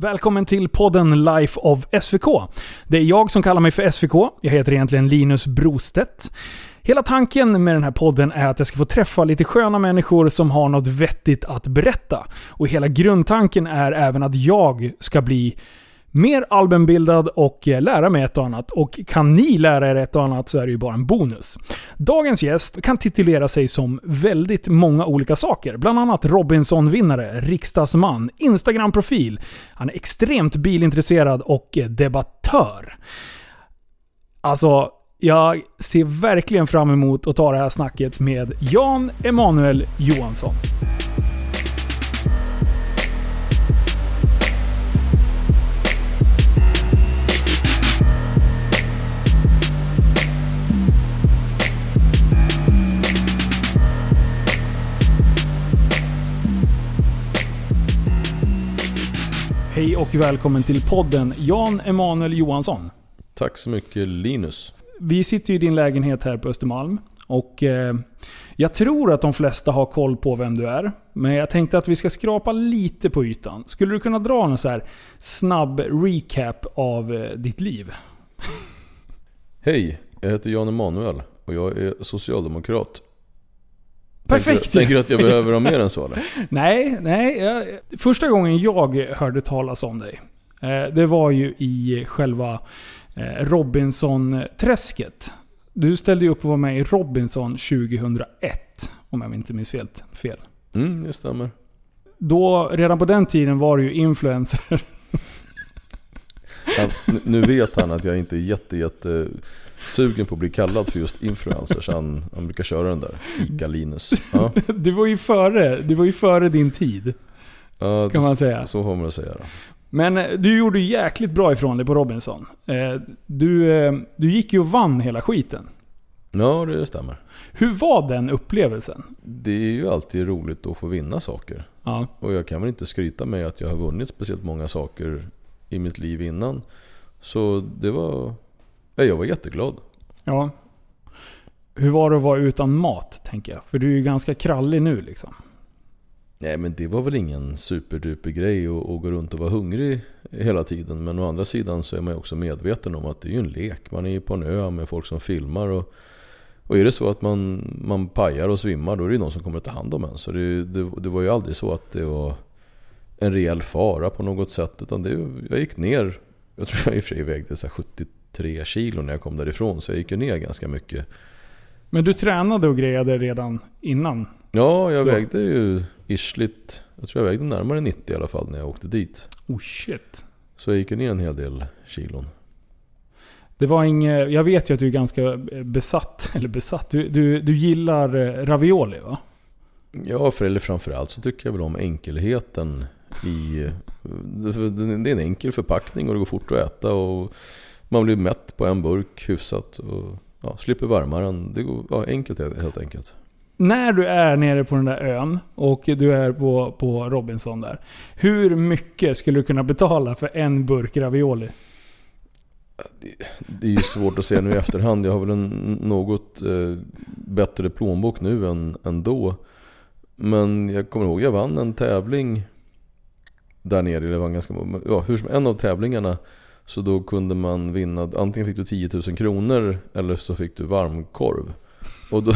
Välkommen till podden Life of SVK. Det är jag som kallar mig för SVK. Jag heter egentligen Linus Brostedt. Hela tanken med den här podden är att jag ska få träffa lite sköna människor som har något vettigt att berätta. Och hela grundtanken är även att jag ska bli mer albumbildad och eh, lära mig ett och annat. Och kan ni lära er ett och annat så är det ju bara en bonus. Dagens gäst kan titulera sig som väldigt många olika saker. Bland annat Robinson-vinnare, riksdagsman, Instagram-profil. Han är extremt bilintresserad och eh, debattör. Alltså, jag ser verkligen fram emot att ta det här snacket med Jan Emanuel Johansson. Hej och välkommen till podden Jan Emanuel Johansson. Tack så mycket Linus. Vi sitter i din lägenhet här på Östermalm. Och eh, jag tror att de flesta har koll på vem du är. Men jag tänkte att vi ska skrapa lite på ytan. Skulle du kunna dra en så här snabb recap av eh, ditt liv? Hej, jag heter Jan Emanuel och jag är socialdemokrat. Perfekt! Tänker, du att jag behöver ha mer än så eller? Nej, nej. Jag, första gången jag hörde talas om dig. Eh, det var ju i själva eh, Robinson-träsket. Du ställde ju upp och var med i Robinson 2001. Om jag inte minns fel. fel. Mm, det stämmer. Då, redan på den tiden var du ju influencer. Han, nu- nu vet han att jag inte är jätte, jätte sugen på att bli kallad för just influencer. Så han, han brukar köra den där. Ica-Linus. Ja, Du var ju före, du var ju före din tid. ja, Kan man säga. Så får man väl säga då. Men eh, du gjorde jäkligt bra ifrån dig på Robinson. Eh, Du, eh, du gick ju och vann hela skiten. Ja, det stämmer. Hur var den upplevelsen? Det är ju alltid roligt att få vinna saker. Ja. Och jag kan väl inte skryta med att jag har vunnit speciellt många saker i mitt liv innan. Så det var... Jag var jätteglad. Ja. Hur var det att vara utan mat, tänker jag? För du är ju ganska krallig nu liksom. Nej men det var väl ingen superduper grej att gå runt och vara hungrig hela tiden. Men å andra sidan så är man ju också medveten om att det är ju en lek. Man är ju på en ö med folk som filmar. Och, och är det så att man, man pajar och svimmar då är det någon som kommer att ta hand om en. Så det, det, det var ju aldrig så att det var en rejäl fara på något sätt. Utan det, jag gick ner, jag tror jag i och för sig vägde så 70 tre kilo när jag kom därifrån. Så jag gick ju ner ganska mycket. Men du tränade och grejade redan innan? Ja, jag då. vägde ju isligt. Jag tror jag vägde närmare 90 i alla fall när jag åkte dit. Oh shit. Så jag gick ju ner en hel del kilon. Det var inget, jag vet ju att du är ganska besatt, eller besatt, du, du, du gillar eh, ravioli va? Ja, för, eller framförallt så tycker jag väl om enkelheten i... Eh, det är en enkel förpackning och det går fort att äta. och man blir mätt på en burk hyfsat och ja, slipper varmaren. Det går ja, enkelt helt enkelt. När du är nere på den där ön och du är på, på Robinson där. Hur mycket skulle du kunna betala för en burk ravioli? Det är ju svårt att säga nu i efterhand. Jag har väl en något eh, bättre plånbok nu än, än då. Men jag kommer ihåg jag vann en tävling där nere. Det var en, ganska, ja, hur som, en av tävlingarna så då kunde man vinna, antingen fick du 10 000 kronor eller så fick du varmkorv. Och då,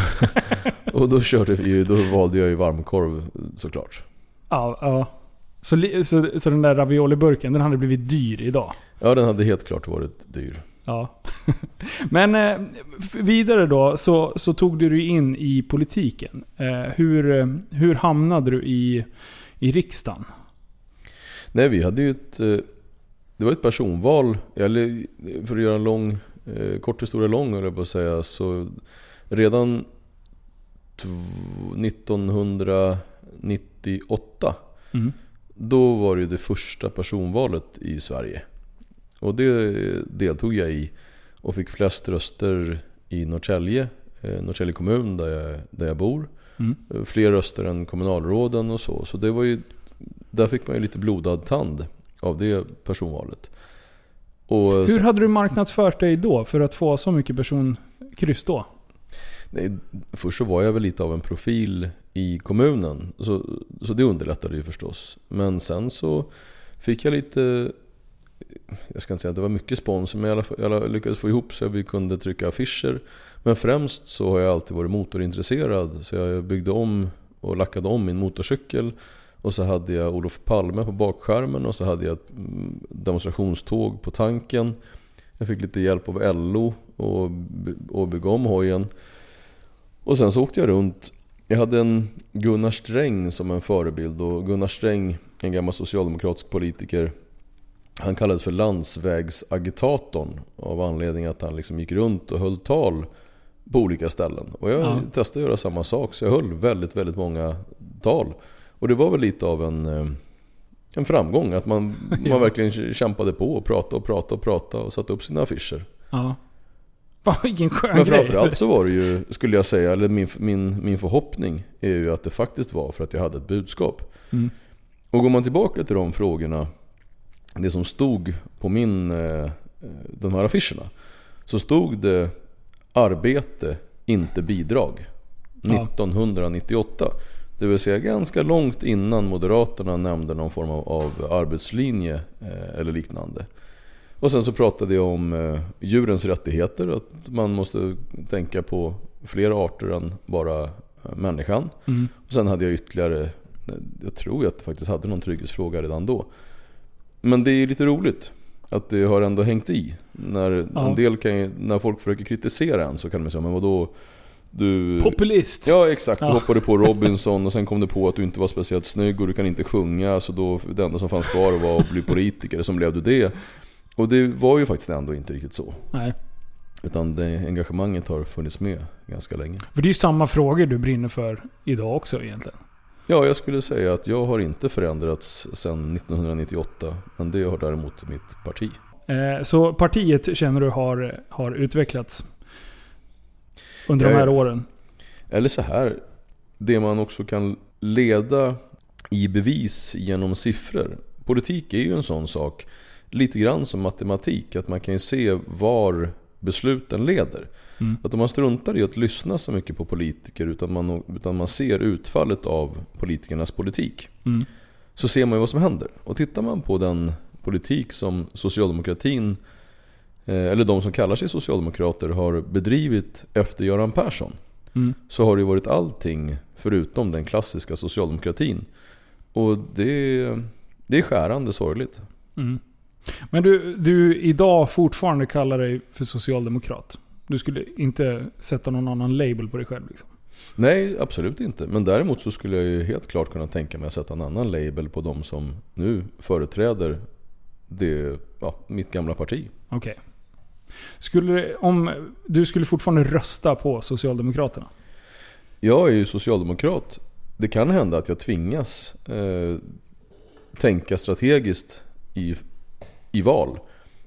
och då körde vi ju, då valde jag ju varmkorv såklart. Ja, ja. Så, så, så den där ravioliburken, den hade blivit dyr idag. Ja den hade helt klart varit dyr. Ja. Men eh, vidare då, så, så tog du dig in i politiken. Eh, hur, eh, hur hamnade du i, i riksdagen? Nej vi hade ju ett, det var ett personval, eller för att göra en lång, eh, kort historia lång höll jag på att säga, så redan tv- 1998 Mm. Då var det det första personvalet i Sverige. Och det deltog jag i och fick flest röster i Norrtälje, eh, Norrtälje kommun där jag, där jag bor. Mm. Fler röster än kommunalråden och så. Så det var ju, där fick man ju lite blodad tand av det personvalet. Och Hur hade du marknadsfört dig då för att få så mycket personkryss då? Nej, först så var jag väl lite av en profil i kommunen. Så, så det underlättade ju förstås. Men sen så fick jag lite, jag ska inte säga att det var mycket spons, men jag, jag lyckades få ihop så att vi kunde trycka affischer. Men främst så har jag alltid varit motorintresserad, så jag byggde om och lackade om min motorcykel. Och så hade jag Olof Palme på bakskärmen och så hade jag ett mm, demonstrationståg på tanken. Jag fick lite hjälp av LO och, och bygga om hojen. Och sen så åkte jag runt. Jag hade en Gunnar Sträng som en förebild och Gunnar Sträng, en gammal socialdemokratisk politiker, han kallades för landsvägsagitatorn av anledning att han liksom gick runt och höll tal på olika ställen. Och jag ja. testade att göra samma sak så jag höll väldigt, väldigt många tal. Och det var väl lite av en, eh, en framgång att man, man verkligen kämpade på och pratade och pratade och pratade och satte upp sina affischer. Ja. Fan vilken skön Men framförallt så var det ju, skulle jag säga, eller min, min, min förhoppning är ju att det faktiskt var för att jag hade ett budskap. Mm. Och går man tillbaka till de frågorna, det som stod på min, eh, de här affischerna. Så stod det arbete, inte bidrag. 1998. Det vill säga ganska långt innan Moderaterna nämnde någon form av, av arbetslinje eh, eller liknande. Och sen så pratade jag om eh, djurens rättigheter, att man måste tänka på fler arter än bara eh, människan. Mm. Och sen hade jag ytterligare, eh, jag tror att jag faktiskt hade någon trygghetsfråga redan då. Men det är lite roligt att det har ändå hängt i. När, ja. en del kan, när folk försöker kritisera en så kan de säga, men vadå? Du, Populist! Ja exakt, du ja. hoppade på Robinson och sen kom du på att du inte var speciellt snygg och du kan inte sjunga så då det enda som fanns kvar var att bli politiker, som blev du det. Och det var ju faktiskt ändå inte riktigt så. Nej. Utan det engagemanget har funnits med ganska länge. För det är ju samma frågor du brinner för idag också egentligen. Ja, jag skulle säga att jag har inte förändrats sedan 1998. Men det har däremot mitt parti. Eh, så partiet känner du har, har utvecklats under de här åren? Eller så här. Det man också kan leda i bevis genom siffror. Politik är ju en sån sak. Lite grann som matematik. Att man kan ju se var besluten leder. Mm. Att om man struntar i att lyssna så mycket på politiker utan man, utan man ser utfallet av politikernas politik. Mm. Så ser man ju vad som händer. Och tittar man på den politik som socialdemokratin, eller de som kallar sig socialdemokrater, har bedrivit efter Göran Persson. Mm. Så har det varit allting förutom den klassiska socialdemokratin. Och det, det är skärande sorgligt. Mm. Men du, du idag fortfarande kallar dig för socialdemokrat? Du skulle inte sätta någon annan label på dig själv liksom? Nej, absolut inte. Men däremot så skulle jag ju helt klart kunna tänka mig att sätta en annan label på de som nu företräder det, ja, mitt gamla parti. Okej. Okay. Skulle, om du skulle fortfarande rösta på Socialdemokraterna? Jag är ju socialdemokrat. Det kan hända att jag tvingas eh, tänka strategiskt i, i val.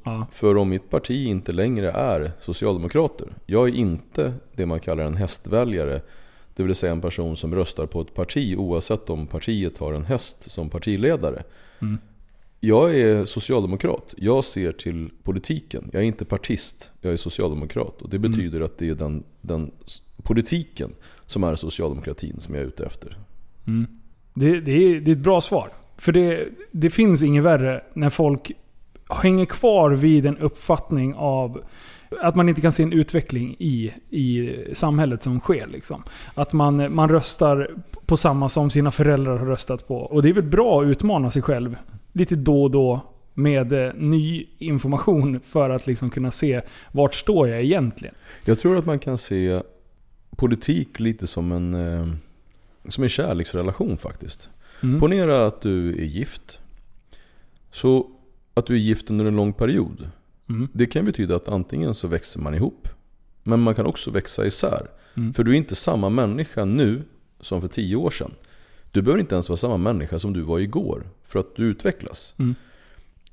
Ja. För om mitt parti inte längre är socialdemokrater. Jag är inte det man kallar en hästväljare. Det vill säga en person som röstar på ett parti oavsett om partiet har en häst som partiledare. Mm. Jag är socialdemokrat. Jag ser till politiken. Jag är inte partist. Jag är socialdemokrat. Och det mm. betyder mm. att det är den, den, politiken som är socialdemokratin som jag är ute efter. Mm. Det, det, är, det är ett bra svar. För det, det finns inget värre när folk hänger kvar vid en uppfattning av att man inte kan se en utveckling i, i samhället som sker. Liksom. Att man, man röstar på samma som sina föräldrar har röstat på. Och det är väl bra att utmana sig själv lite då och då med eh, ny information för att liksom kunna se vart står jag egentligen. Jag tror att man kan se politik lite som en, eh, som en kärleksrelation faktiskt. Mm. Ponera att du är gift. Så att du är gift under en lång period. Mm. Det kan betyda att antingen så växer man ihop. Men man kan också växa isär. Mm. För du är inte samma människa nu som för tio år sedan. Du behöver inte ens vara samma människa som du var igår. För att du utvecklas. Mm.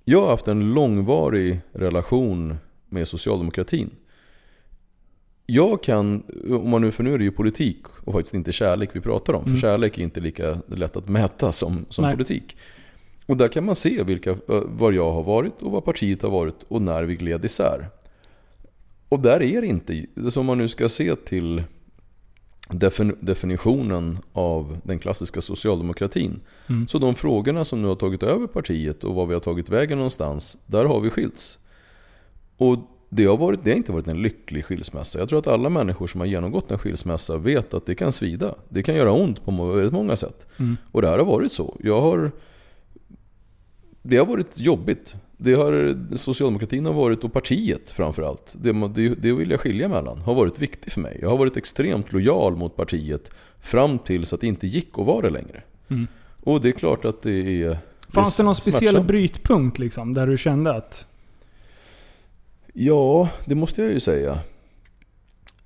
Jag har haft en långvarig relation med socialdemokratin. Jag kan, om man nu, för nu är det ju politik och faktiskt inte kärlek vi pratar om. För mm. kärlek är inte lika lätt att mäta som, som politik. Och där kan man se vilka, var jag har varit och vad partiet har varit och när vi gled isär. Och där är det inte, som man nu ska se till definitionen av den klassiska socialdemokratin. Mm. Så de frågorna som nu har tagit över partiet och var vi har tagit vägen någonstans, där har vi skilts. Och det har, varit, det har inte varit en lycklig skilsmässa. Jag tror att alla människor som har genomgått en skilsmässa vet att det kan svida. Det kan göra ont på väldigt många sätt. Mm. Och det här har varit så. Jag har... Det har varit jobbigt. Det har, socialdemokratin har varit, och partiet framförallt, det, det, det vill jag skilja mellan, har varit viktigt för mig. Jag har varit extremt lojal mot partiet fram tills att det inte gick att vara det längre. Mm. Och det är klart att det är Fanns det någon speciell smärtsamt. brytpunkt liksom, där du kände att... Ja, det måste jag ju säga.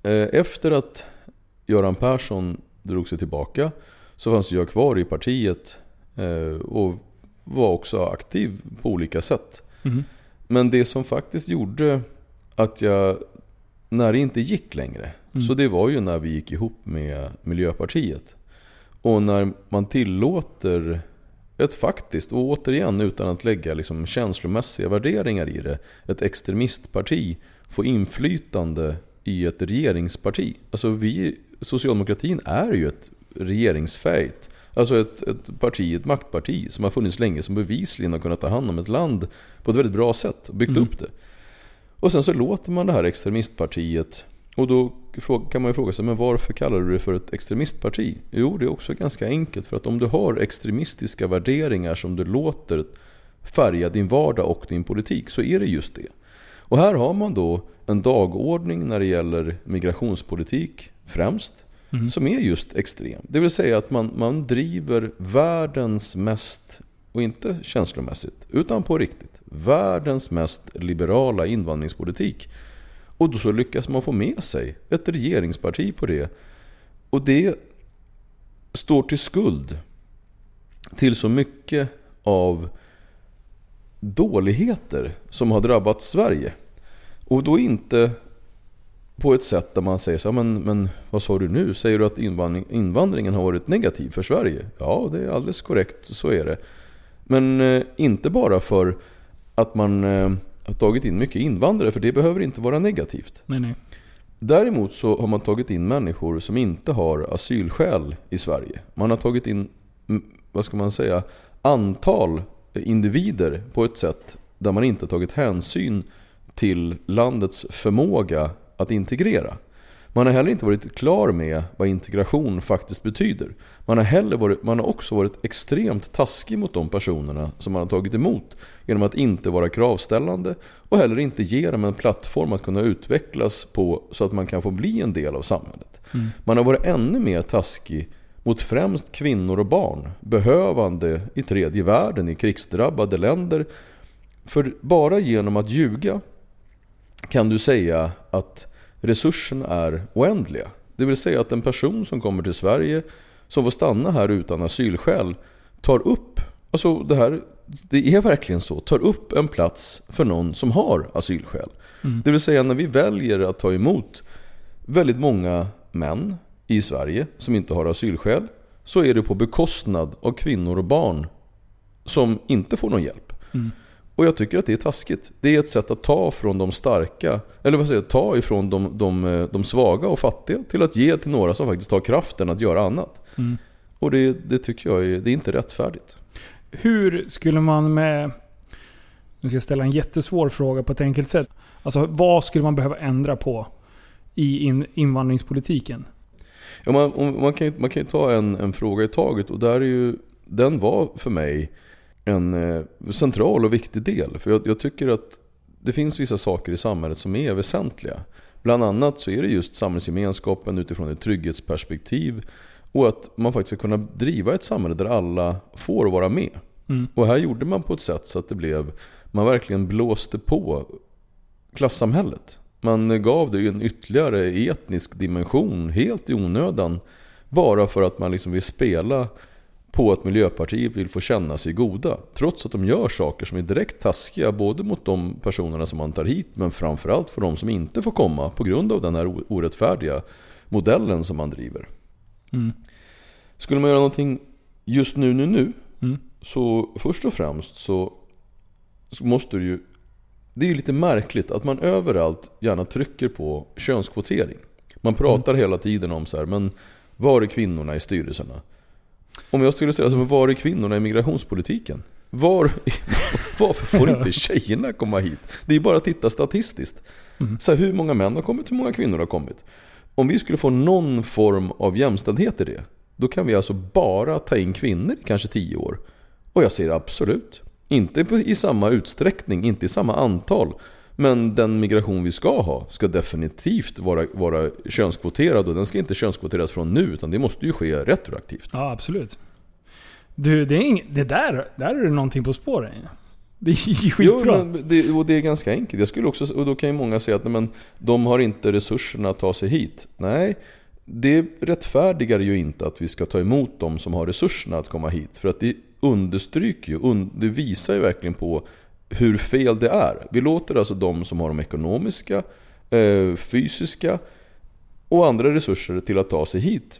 Eh, Efter att Göran Persson drog sig tillbaka så fanns jag kvar i partiet eh, och var också aktiv på olika sätt. Mm. Men det som faktiskt gjorde att jag, när det inte gick längre, Mm. så det var ju när vi gick ihop med Miljöpartiet. Och när man tillåter ett faktiskt, och återigen utan att lägga liksom känslomässiga värderingar i det, ett extremistparti få inflytande i ett regeringsparti. Alltså vi, socialdemokratin är ju ett regeringsfähigt Alltså ett, ett parti, ett maktparti som har funnits länge som bevisligen har kunnat ta hand om ett land på ett väldigt bra sätt och byggt Mm. upp det. Och sen så låter man det här extremistpartiet och då kan man ju fråga sig, men varför kallar du det för ett extremistparti? Jo, det är också ganska enkelt. För att om du har extremistiska värderingar som du låter färga din vardag och din politik så är det just det. Och här har man då en dagordning när det gäller migrationspolitik främst Mm. som är just extrem. Det vill säga att man, man driver världens mest, och inte känslomässigt, utan på riktigt, världens mest liberala invandringspolitik. Och då så lyckas man få med sig ett regeringsparti på det. Och det står till skuld till så mycket av dåligheter som har drabbat Sverige. Och då inte på ett sätt där man säger så men, men vad sa du nu? Säger du att invandring, invandringen har varit negativ för Sverige? Ja, det är alldeles korrekt, så är det. Men eh, inte bara för att man eh, har tagit in mycket invandrare, för det behöver inte vara negativt. Nej, nej. Däremot så har man tagit in människor som inte har asylskäl i Sverige. Man har tagit in, vad ska man säga, antal individer på ett sätt där man inte tagit hänsyn till landets förmåga att integrera. Man har heller inte varit klar med vad integration faktiskt betyder. Man har, heller varit, man har också varit extremt taskig mot de personerna som man har tagit emot genom att inte vara kravställande och heller inte ge dem en plattform att kunna utvecklas på så att man kan få bli en del av samhället. Mm. Man har varit ännu mer taskig mot främst kvinnor och barn, behövande i tredje världen, i krigsdrabbade länder. För bara genom att ljuga kan du säga att resurserna är oändliga. Det vill säga att en person som kommer till Sverige, som får stanna här utan asylskäl, tar upp, alltså det här, det är verkligen så, tar upp en plats för någon som har asylskäl. Mm. Det vill säga när vi väljer att ta emot väldigt många män i Sverige som inte har asylskäl, så är det på bekostnad av kvinnor och barn som inte får någon hjälp. Mm. Och jag tycker att det är taskigt. Det är ett sätt att ta från de starka, eller vad säger jag, ta ifrån de, de, de svaga och fattiga till att ge till några som faktiskt har kraften att göra annat. Mm. Och det, det tycker jag är, det är inte rättfärdigt. Hur skulle man med... Nu ska jag ställa en jättesvår fråga på ett enkelt sätt. Alltså vad skulle man behöva ändra på i in, invandringspolitiken? Ja, man, man, kan, man kan ju ta en, en fråga i taget och där är ju, den var för mig en eh, central och viktig del. För jag, jag tycker att det finns vissa saker i samhället som är väsentliga. Bland annat så är det just samhällsgemenskapen utifrån ett trygghetsperspektiv och att man faktiskt ska kunna driva ett samhälle där alla får vara med. Mm. Och här gjorde man på ett sätt så att det blev, man verkligen blåste på klassamhället. Man gav det en ytterligare etnisk dimension helt i onödan. Bara för att man liksom vill spela på att Miljöpartiet vill få känna sig goda. Trots att de gör saker som är direkt taskiga både mot de personerna som man tar hit men framförallt för de som inte får komma på grund av den här orättfärdiga modellen som man driver. Mm. Skulle man göra någonting just nu, nu, nu Mm. så först och främst så, måste du ju... Det är ju lite märkligt att man överallt gärna trycker på könskvotering. Man pratar hela tiden om så här, men var är kvinnorna i styrelserna? Om jag skulle säga så, men var är kvinnorna i migrationspolitiken? Var, varför får inte tjejerna komma hit? Det är bara att titta statistiskt. Så här, hur många män har kommit, hur många kvinnor har kommit? Om vi skulle få någon form av jämställdhet i det, då kan vi alltså bara ta in kvinnor i kanske tio år. Och jag säger absolut. Inte i samma utsträckning, inte i samma antal. Men den migration vi ska ha ska definitivt vara, vara könskvoterad och den ska inte könskvoteras från nu utan det måste ju ske retroaktivt. Ja, absolut. Du, det, är ing, det där, där är det någonting på spåren. Det är ju Jo, skitbra. men det, och det är ganska enkelt. Jag skulle också, och då kan ju många säga att nej, men, de har inte resurserna att ta sig hit. Nej, det rättfärdigar ju inte att vi ska ta emot de som har resurserna att komma hit. För att det understryker ju, det visar ju verkligen på hur fel det är. Vi låter alltså de som har de ekonomiska, eh, fysiska och andra resurser till att ta sig hit.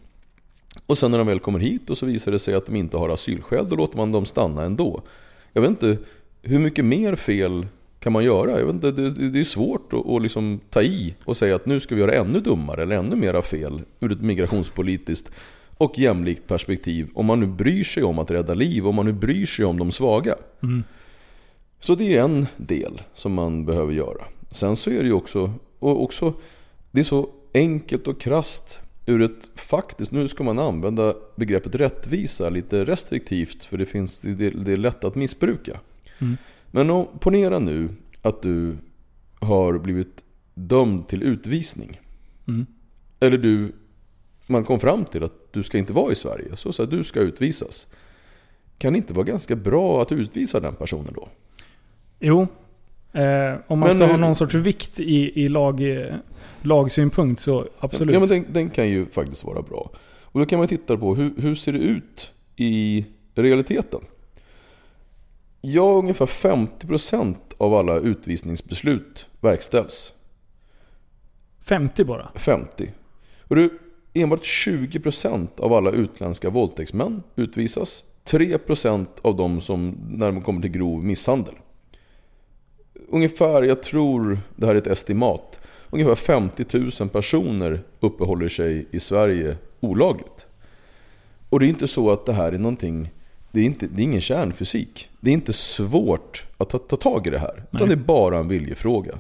Och sen när de väl kommer hit och så visar det sig att de inte har asylskäl, då låter man dem stanna ändå. Jag vet inte, hur mycket mer fel kan man göra? Jag vet inte, det, det är svårt att, att liksom ta i och säga att nu ska vi göra ännu dummare eller ännu mera fel ur ett migrationspolitiskt och jämlikt perspektiv. Om man nu bryr sig om att rädda liv, om man nu bryr sig om de svaga. Mm. Så det är en del som man behöver göra. Sen så är det ju också, och också det är så enkelt och krast ur ett faktiskt, nu ska man använda begreppet rättvisa lite restriktivt för det, finns, det, är lätt att missbruka. Mm. Men om, ponera nu att du har blivit dömd till utvisning. Mm. Eller du, man kom fram till att du ska inte vara i Sverige. Så, så här, du ska utvisas. Kan det inte vara ganska bra att utvisa den personen då? Jo. Eh, om man Men ska ha någon sorts vikt i, i lag, lagsynpunkt så absolut. Ja men den, den kan ju faktiskt vara bra. Och då kan man titta på hur, hur ser det ut i realiteten? Ja, ungefär 50% av alla utvisningsbeslut verkställs. 50 bara. 50. Och du, enbart 20% av alla utländska våldtäktsmän utvisas. 3% av de som, när de kommer till grov misshandel. Ungefär, jag tror, det här är ett estimat, ungefär 50 000 personer uppehåller sig i Sverige olagligt. Och det är inte så att det här är någonting, det är, inte, det är ingen kärnfysik. Det är inte svårt att ta, ta tag i det här. Utan Nej. det är bara en viljefråga.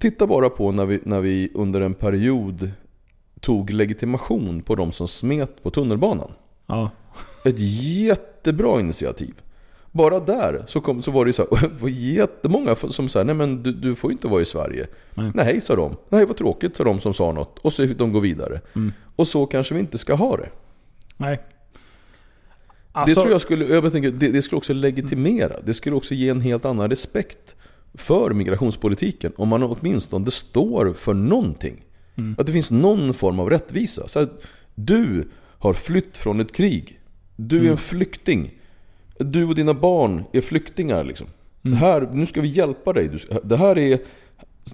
Titta bara på när vi, när vi under en period tog legitimation på de som smet på tunnelbanan. Ja. Ett jättebra initiativ. Bara där så, kom, så var det så här, var jättemånga som sa nej men du, du får inte vara i Sverige. Nej. Nej, sa de. Nej, vad tråkigt, sa de som sa något. Och så fick de gå vidare. Mm. Och så kanske vi inte ska ha det. Nej. Alltså, det tror jag skulle, jag tänker, det, det skulle också legitimera. Det skulle också ge en helt annan respekt för migrationspolitiken. Om man åtminstone står för någonting. Mm. Att det finns någon form av rättvisa. Så att du har flytt från ett krig. Du är Mm. en flykting. Du och dina barn är flyktingar liksom. Mm. Här, nu ska vi hjälpa dig. Det här är,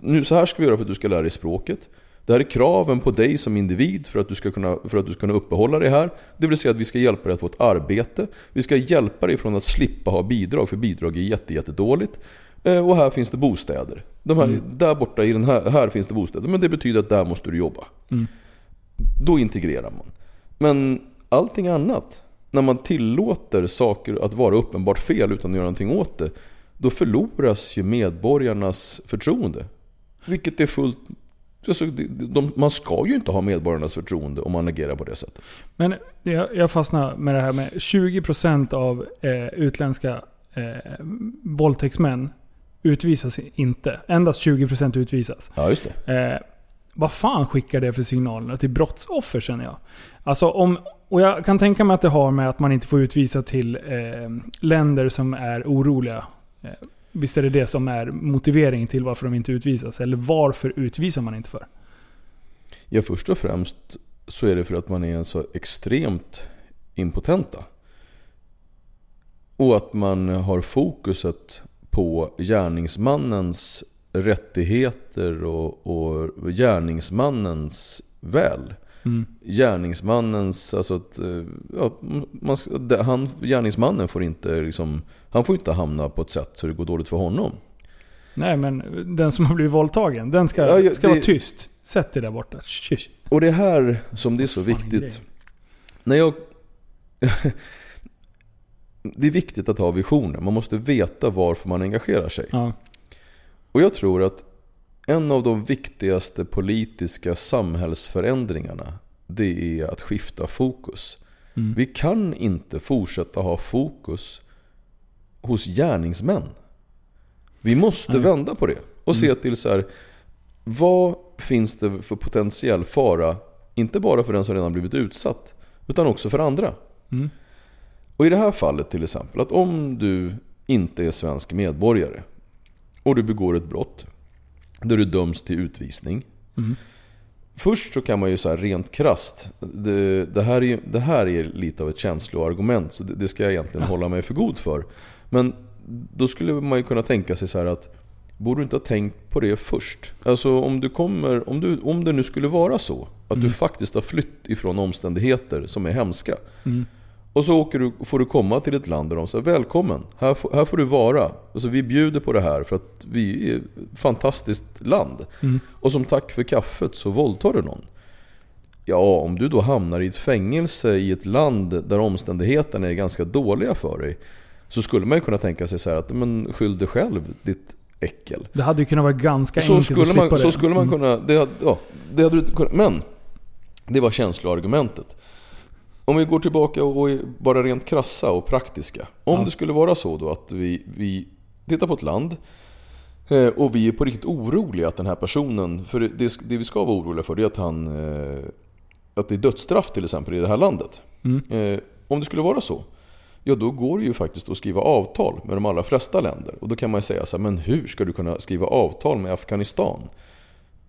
nu, så här ska vi göra för att du ska lära dig språket. Det här är kraven på dig som individ för att, du ska kunna, för att du ska kunna uppehålla dig här. Det vill säga att vi ska hjälpa dig att få ett arbete. Vi ska hjälpa dig från att slippa ha bidrag, för bidrag är jätte, jättedåligt. Eh, Och här finns det bostäder. De här, Där borta i den här, här finns det bostäder. Men det betyder att där måste du jobba. Mm. Då integrerar man. Men allting annat, när man tillåter saker att vara uppenbart fel utan att göra någonting åt det. Då förloras ju medborgarnas förtroende. Vilket är fullt... Alltså, de, man ska ju inte ha medborgarnas förtroende om man agerar på det sättet. Men jag, jag fastnar med det här med 20% av eh, utländska eh, våldtäktsmän utvisas inte. Endast 20% utvisas. Ja, just det. Eh, vad fan skickar det för signaler till brottsoffer känner jag? Alltså om, och jag kan tänka mig att det har med att man inte får utvisa till eh, länder som är oroliga. Eh, visst är det det som är motiveringen till varför de inte utvisas? Eller varför utvisar man inte för? Ja, först och främst så är det för att man är så extremt impotenta. Och att man har fokuset på gärningsmannens rättigheter och, och gärningsmannens väl. Mm. Gärningsmannens, alltså att, eh, ja, man, han, gärningsmannen får inte liksom, han får inte hamna på ett sätt så det går dåligt för honom. Nej men den som har blivit våldtagen, den ska, Ja, ja, ska det- vara tyst. Sätt dig där borta. Shush. Och det är här som det är så är viktigt. När jag... det är viktigt att ha visioner. Man måste veta varför man engagerar sig. Ja. Och jag tror att en av de viktigaste politiska samhällsförändringarna det är att skifta fokus. Mm. Vi kan inte fortsätta ha fokus hos gärningsmän. Vi måste Nej. vända på det och se Mm. till så här. Vad finns det för potentiell fara, inte bara för den som redan blivit utsatt, utan också för andra. Mm. Och i det här fallet till exempel, att om du inte är svensk medborgare och du begår ett brott där du döms till utvisning. Mm. Först så kan man ju så här rent krast det, det, här är, det här är lite av ett känsloargument så det, det ska jag egentligen hålla mig för god för. Men då skulle man ju kunna tänka sig så här att Borde du inte ha tänkt på det först? Alltså om du kommer, om, du, om det nu skulle vara så att du faktiskt har flytt ifrån omständigheter som är hemska. Mm. Och så åker du, får du komma till ett land där de säger välkommen, här, får- här får du vara. Alltså, vi bjuder på det här för att vi är ett fantastiskt land. Mm. Och som tack för kaffet så våldtar du någon. Ja, om du då hamnar i ett fängelse i ett land där omständigheterna är ganska dåliga för dig. Så skulle man ju kunna tänka sig så här att, men skyll dig själv ditt äckel. Det hade ju kunnat vara ganska Så enkelt att skulle, slippa man, det. så skulle man Mm. kunna, det, hade- ja, det hade du kunnat, men det var känsloargumentet. Om vi går tillbaka och är bara rent krassa och praktiska. Om Ja. det skulle vara så då att vi, vi tittar på ett land eh, och vi är på riktigt oroliga att den här personen, för det, det, vi ska vara oroliga för det är att han eh, att det är dödsstraff till exempel i det här landet. Mm. Eh, om det skulle vara så, ja då går det ju faktiskt att skriva avtal med de allra flesta länder. Och då kan man ju säga så här, men hur ska du kunna skriva avtal med Afghanistan?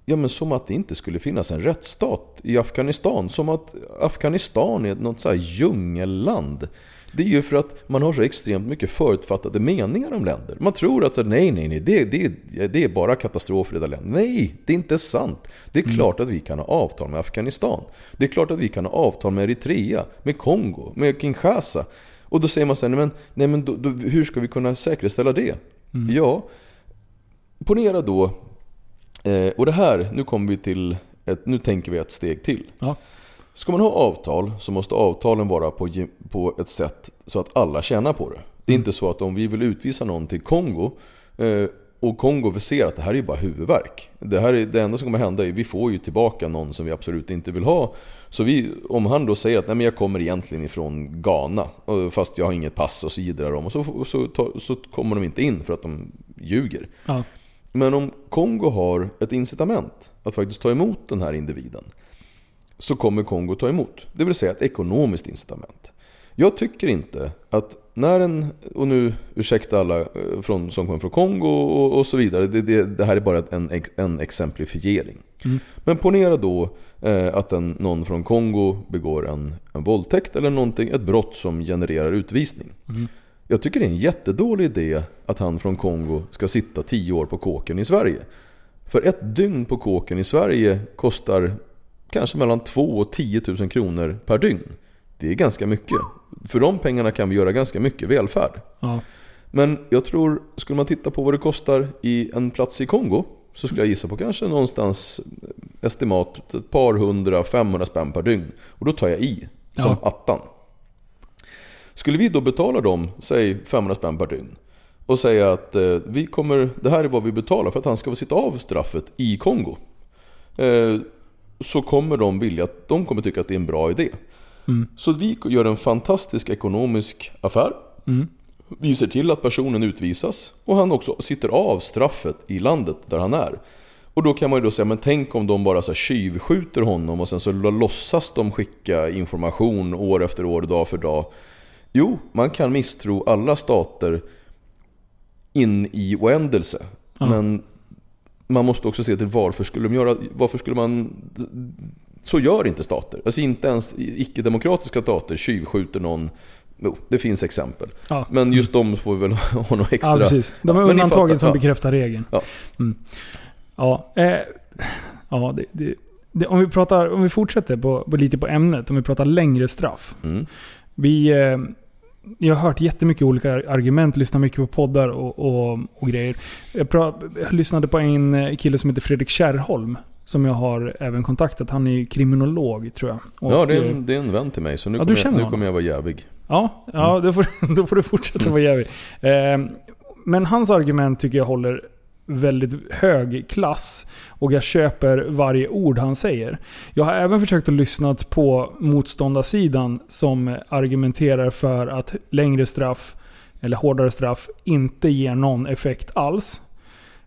Ja men som att det inte skulle finnas en rättsstat i Afghanistan. Som att Afghanistan är något så här djungelland. Det är ju för att man har så extremt mycket förutfattade meningar om länder. Man tror att nej, nej, nej, det, det, det är bara katastrofer i det landet. Nej, det är inte sant. Det är klart att vi kan ha avtal med Afghanistan. Det är klart att vi kan ha avtal med Eritrea, med Kongo, med Kinshasa. Och då säger man så här, nej men, nej, men då, då, hur ska vi kunna säkerställa det? Ja, ponera då, eh, och det här, nu kommer vi till, ett, nu tänker vi ett steg till. Ja. Ska man ha avtal så måste avtalen vara på, på ett sätt så att alla tjänar på det. Det är inte så att om vi vill utvisa någon till Kongo eh, och Kongo ser att det här är bara huvudvärk. Det, här är, det enda som kommer hända är att vi får ju tillbaka någon som vi absolut inte vill ha. Så vi, om han då säger att Nej, men jag kommer egentligen ifrån Ghana fast jag har inget pass och så jiddrar de och så, så, ta- så kommer de inte in för att de ljuger. Ja. Men om Kongo har ett incitament att faktiskt ta emot den här individen så kommer Kongo ta emot. Det vill säga ett ekonomiskt incitament. Jag tycker inte att när en, och nu ursäkta alla eh, från, som kommer från Kongo och, och så vidare, det, det, det här är bara en, en exemplifiering. Mm. Men ponera då eh, att en, någon från Kongo begår en, en våldtäkt eller någonting, ett brott som genererar utvisning. Mm. Jag tycker det är en jättedålig idé att han från Kongo ska sitta 10 år på kåken i Sverige. För ett dygn på kåken i Sverige kostar kanske mellan 2 och 10 000 kronor per dygn. Det är ganska mycket. För de pengarna kan vi göra ganska mycket välfärd. Ja. Men jag tror, skulle man titta på vad det kostar i en plats i Kongo så skulle jag gissa på kanske någonstans estimat ett par hundra, 500 spänn per dygn. Och då tar jag i som attan. Skulle vi då betala dem, säg 500 spänn per dygn och säga att eh, vi kommer, det här är vad vi betalar för att han ska få sitta av straffet i Kongo. Eh, så kommer de vilja, de kommer tycka att det är en bra idé. Mm. Så vi gör en fantastisk ekonomisk affär. Mm. Vi ser till att personen utvisas och han också sitter av straffet i landet där han är. Och då kan man ju då säga, men tänk om de bara så här tjuvskjuter honom och sen så låtsas de skicka information år efter år, dag för dag. Jo, man kan misstro alla stater in i oändelse. Ja. Men man måste också se till varför skulle de göra, varför skulle man... Så gör inte stater. Alltså inte ens icke-demokratiska stater tjuvskjuter någon. Jo, det finns exempel. Ja. Men just de får vi väl ha något extra. ja, precis. De är Ja, undantagen som bekräftar regeln. Ja. Mm. Ja, eh, ja det, det, det, om, vi pratar, om vi fortsätter på, på lite på ämnet, om vi pratar längre straff. Mm. Vi, eh, jag har hört jättemycket olika argument, lyssnat mycket på poddar och, och, och grejer. Jag, pra, jag lyssnade på en eh, kille som heter Fredrik Kärrholm. Som jag har även kontaktat. Han är ju kriminolog tror jag. Och, ja, det är, eh, en, det är en vän till mig. Så nu, Ja, du kommer, jag, nu honom? kommer jag vara jävig. Ja, ja då, får, då får du fortsätta vara jävig. Eh, men hans argument tycker jag håller väldigt hög klass. Och jag köper varje ord han säger. Jag har även försökt att lyssna på motståndarsidan som argumenterar för att längre straff, eller hårdare straff, inte ger någon effekt alls.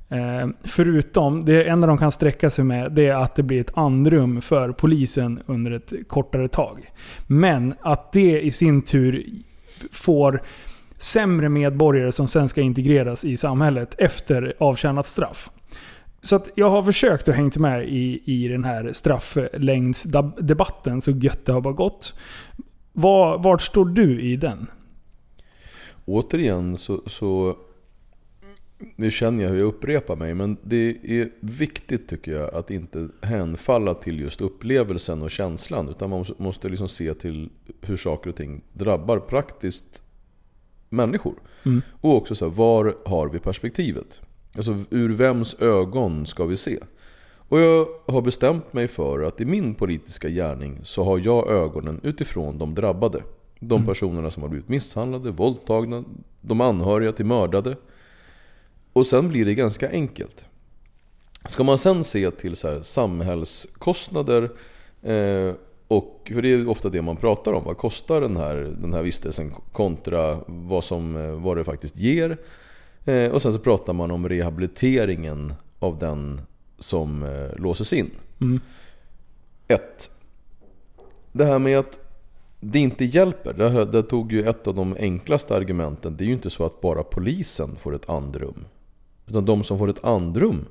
Eh, förutom, det enda de kan sträcka sig med, det är att det blir ett andrum för polisen under ett kortare tag. Men att det i sin tur får sämre medborgare som sen ska integreras i samhället efter avtjänat straff. Så att jag har försökt att hänga med i, i den här strafflängdsdebatten så gött det har bara gått. Var, vart står du i den? Återigen så, så nu känner jag hur jag upprepar mig, men det är viktigt tycker jag att inte hänfalla till just upplevelsen och känslan. Utan man måste- måste liksom se till hur saker och ting drabbar praktiskt människor. Mm. Och också så här, var har vi perspektivet? Alltså ur vems ögon ska vi se? Och jag har bestämt mig för att i min politiska gärning så har jag ögonen utifrån de drabbade. De Mm. personerna som har blivit misshandlade, våldtagna, de anhöriga till mördade. Och sen blir det ganska enkelt. Ska man sen se till så här samhällskostnader eh, och för det är ofta det man pratar om. Vad kostar den här, den här vistelsen kontra vad, som, eh, vad det faktiskt ger? Eh, och sen så pratar man om rehabiliteringen av den som eh, låses in. Mm. Ett. Det här med att det inte hjälper. Där, där tog ju ett av de enklaste argumenten. Det är ju inte så att bara polisen får ett andrum. Utan de som får ett andrum,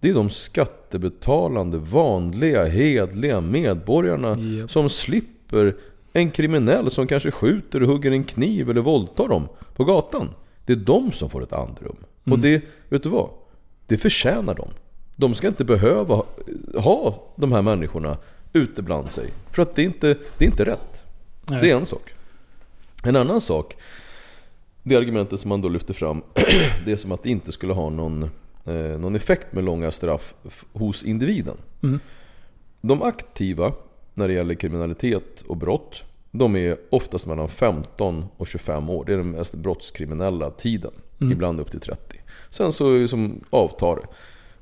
det är de skattebetalande, vanliga, hedliga medborgarna Japp. som slipper en kriminell som kanske skjuter och hugger en kniv eller våldtar dem på gatan. Det är de som får ett andrum. Och det, vet du vad? Det förtjänar de. De ska inte behöva ha- ha de här människorna ute bland sig. För att det är inte, det är inte rätt. Nej. Det är en sak. En annan sak, det argumentet som man då lyfter fram, det är som att det inte skulle ha någon, eh, någon effekt med långa straff hos individen. Mm. De aktiva när det gäller kriminalitet och brott, de är oftast mellan 15 och 25 år. Det är den mest brottskriminella tiden. Mm. Ibland upp till 30. Sen så liksom avtar det.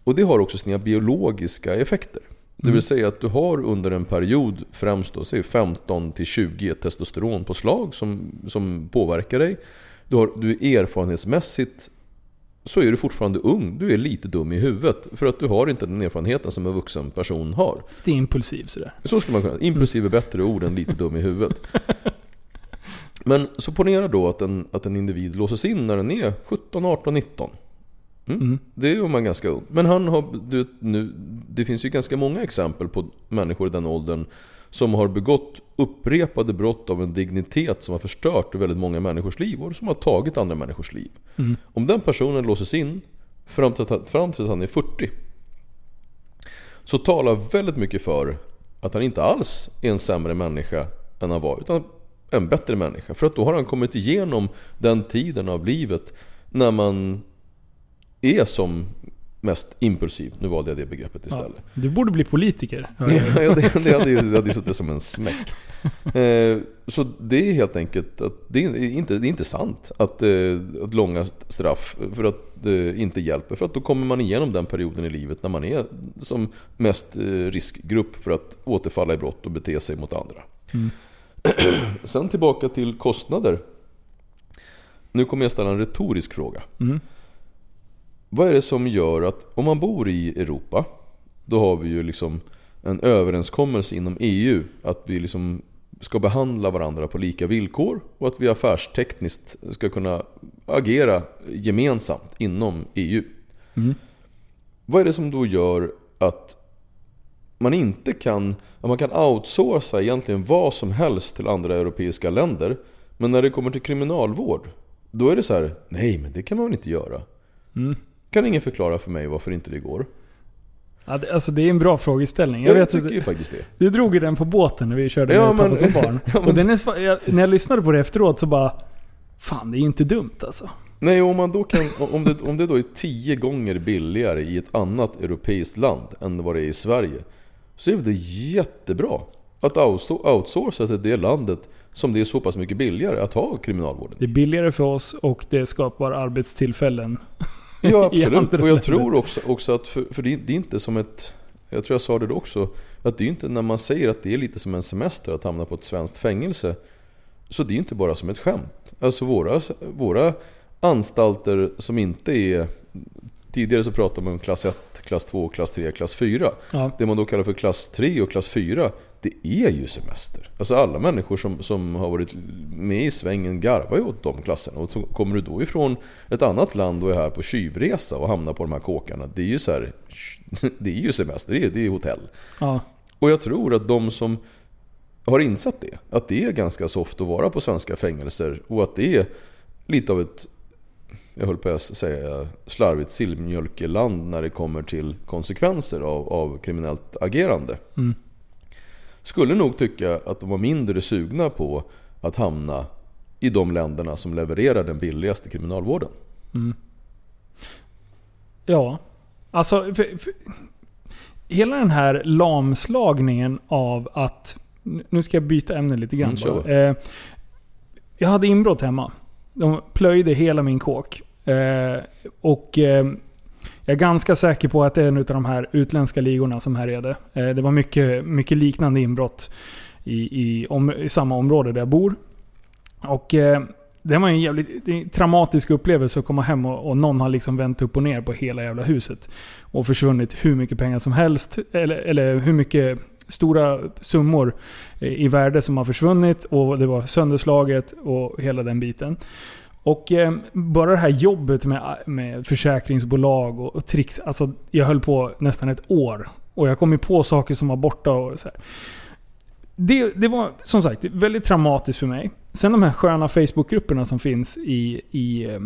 Och det har också sina biologiska effekter. Det Mm. vill säga att du har under en period, främst då, säg 15 till 20 ett testosteronpåslag som, som påverkar dig. Du, har, du är erfarenhetsmässigt så är du fortfarande ung. Du är lite dum i huvudet. För att du har inte den erfarenheten som en vuxen person har. Lite impulsiv sådär. Så skulle man kunna Impulsiv är bättre ord än lite dum i huvudet. Men så ponera då att en, att en individ låses in när den är 17, 18, 19. Mm. Mm. Det är ju man ganska ung. Men han har, du, nu, det finns ju ganska många exempel på människor i den åldern som har begått upprepade brott av en dignitet som har förstört väldigt många människors liv och som har tagit andra människors liv. Mm. Om den personen låses in fram till, fram tills han är 40 så talar väldigt mycket för att han inte alls är en sämre människa än han var utan en bättre människa. För att då har han kommit igenom den tiden av livet när man är som mest impulsiv. Nu valde jag det begreppet istället. Du borde bli politiker. Ja, det, det hade ju det hade ju suttit som en smäck. Eh, så det är helt enkelt att det är inte, det är inte sant att, eh, att långa straff för att det inte hjälper. För att då kommer man igenom den perioden i livet när man är som mest eh, riskgrupp för att återfalla i brott och bete sig mot andra. Mm. Sen tillbaka till kostnader. Nu kommer jag ställa en retorisk fråga. Mm. Vad är det som gör att om man bor i Europa Då har vi ju liksom en överenskommelse inom EU att vi liksom ska behandla varandra på lika villkor och att vi affärstekniskt ska kunna agera gemensamt inom EU. Mm. Vad är det som då gör att man inte kan, att man kan outsourca egentligen vad som helst till andra europeiska länder men när det kommer till kriminalvård då är det så här: nej men det kan man väl inte göra? Mm. Kan ingen förklara för mig varför inte det går? Ja, det, alltså det är en bra frågeställning. Jag Jag, vet tycker att ju faktiskt det. du drog ju den på båten när vi körde Ja, med men- som barn. Ja, men- Och den är, jag, när jag lyssnade på det efteråt så bara... Fan, det är inte dumt alltså. Nej, om, man då kan, om, det, om det då är tio gånger billigare i ett annat europeiskt land än vad det är i Sverige. Så är det jättebra att outsourca till det landet som det är så pass mycket billigare att ha kriminalvården. Det är billigare för oss och det skapar arbetstillfällen. Ja absolut, och jag tror också, också att, för, för det, det är inte som ett, jag tror jag sa det också, att det är inte när man säger att det är lite som en semester att hamna på ett svenskt fängelse. Så det är inte bara som ett skämt. Alltså våra, våra anstalter som inte är Tidigare så pratade man om klass 1, klass 2, klass 3, klass 4. Ja. Det man då kallar för klass 3 och klass 4, det är ju semester. Alltså alla människor som, som har varit med i svängen garvar ju åt de klasserna. Och så kommer du då ifrån ett annat land och är här på tjuvresa och hamnar på de här kåkarna. Det är ju så här, det är ju semester, det är, det är hotell. Ja. Och jag tror att de som har insett det, att det är ganska soft att vara på svenska fängelser och att det är lite av ett jag höll på att säga slarvigt sillmjölkeland när det kommer till konsekvenser av, av kriminellt agerande. Mm. Skulle nog tycka att de var mindre sugna på att hamna i de länderna som levererar den billigaste kriminalvården. Mm. Ja, alltså för, för, hela den här lamslagningen av att... Nu ska jag byta ämne lite grann mm. Eh, jag hade inbrott hemma. De plöjde hela min kåk. Eh, och eh, jag är ganska säker på att det är en av de här utländska ligorna som härjade. Eh, det var mycket, mycket liknande inbrott i, i, om, i samma område där jag bor. Och eh, det var en jävligt traumatisk upplevelse att komma hem och, och, någon har liksom vänt upp och ner på hela jävla huset. Och försvunnit hur mycket pengar som helst. Eller, eller hur mycket stora summor eh, i värde som har försvunnit. Och det var sönderslaget och hela den biten. Och eh, bara det här jobbet med, med försäkringsbolag och, och tricks. Alltså jag höll på nästan ett år. Och jag kom ju på saker som var borta och så det, det, var som sagt väldigt traumatiskt för mig. Sen de här sköna Facebookgrupperna som finns i, i, eh,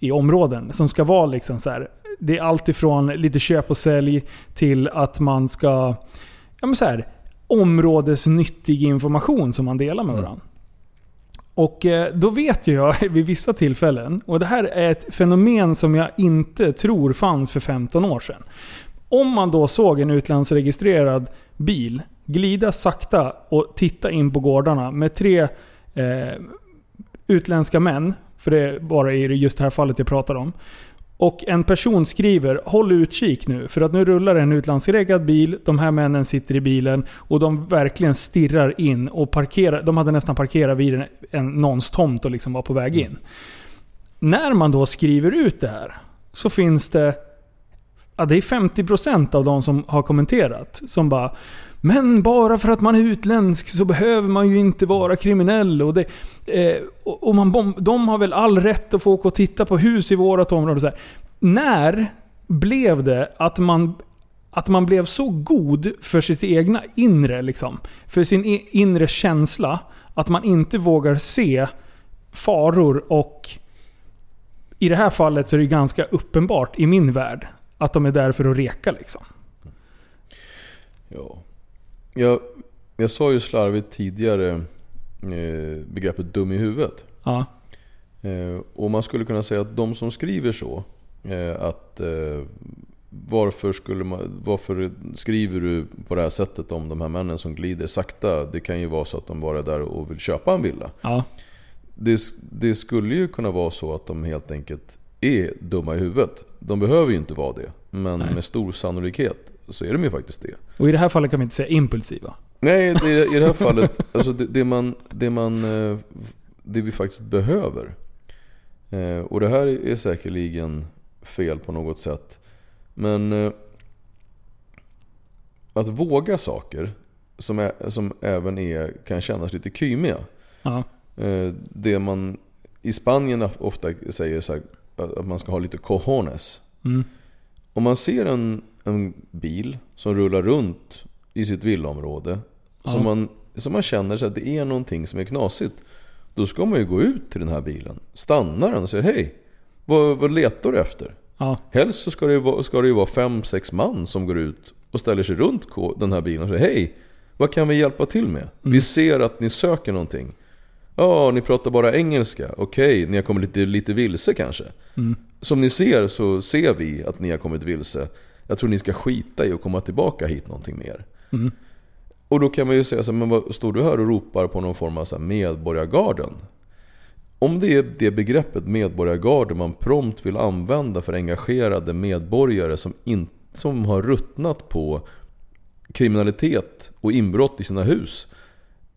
i områden. Som ska vara liksom så här, Det är allt ifrån lite köp och sälj till att man ska... Ja men så här, områdesnyttig information som man delar med mm. Och eh, då vet jag vid vissa tillfällen, och det här är ett fenomen som jag inte tror fanns för 15 år sedan. Om man då såg en utlandsregistrerad bil glida sakta och titta in på gårdarna med tre eh, utländska män, för det är bara i just det här fallet jag pratar om. Och en person skriver “Håll utkik nu, för att nu rullar en utlandsreggad bil, de här männen sitter i bilen och de verkligen stirrar in och parkerar. De hade nästan parkerat vid en, en, någons tomt och liksom var på väg in. Mm. När man då skriver ut det här så finns det... Ja, det är 50% av de som har kommenterat som bara men bara för att man är utländsk så behöver man ju inte vara kriminell. Och, det, eh, och man, de har väl all rätt att få åka och titta på hus i vårt område. Så här. När blev det att man, att man blev så god för sitt egna inre, liksom, för sin inre känsla, att man inte vågar se faror och i det här fallet så är det ganska uppenbart i min värld att de är där för att reka liksom. Ja, jag, jag sa ju slarvigt tidigare eh, begreppet dum i huvudet. Ja. Eh, och man skulle kunna säga att de som skriver så, eh, att varför, skulle man, varför skriver du på det här sättet om de här männen som glider sakta? Det kan ju vara så att de bara är där och vill köpa en villa. Ja. Det, det, skulle ju kunna vara så att de helt enkelt är dumma i huvudet. De behöver ju inte vara det. Men Nej. med stor sannolikhet så är de ju faktiskt det. Och i det här fallet kan vi inte säga impulsiva. Nej, det, i det här fallet, alltså det, det, man, det, man, eh, det vi faktiskt behöver. Eh, och det här är säkerligen fel på något sätt. Men eh, att våga saker som, är, som även är, kan kännas lite kymiga. Ja. Det man i Spanien ofta säger så här, att man ska ha lite cojones. Mm. Om man ser en en bil som rullar runt i sitt villaområde. Ja. Som, man, som man känner så att det är någonting som är knasigt. Då ska man ju gå ut till den här bilen, stanna den och säga hej. Vad, vad letar du efter? Ja. Helst så ska det, ju ska det vara fem, sex man som går ut och ställer sig runt den här bilen och säger hej. Vad kan vi hjälpa till med? Mm. Vi ser att ni söker någonting. Ja, ni pratar bara engelska. Okej, ni har kommit lite, lite vilse kanske. Mm. Som ni ser så ser vi att ni har kommit vilse. Jag tror ni ska skita i att komma tillbaka hit någonting mer. Mm. Och då kan man ju säga så här, men vad, står du här och ropar på någon form av så här medborgargarden? Om det är det begreppet medborgargarden man prompt vill använda för engagerade medborgare som, in, som har ruttnat på kriminalitet och inbrott i sina hus.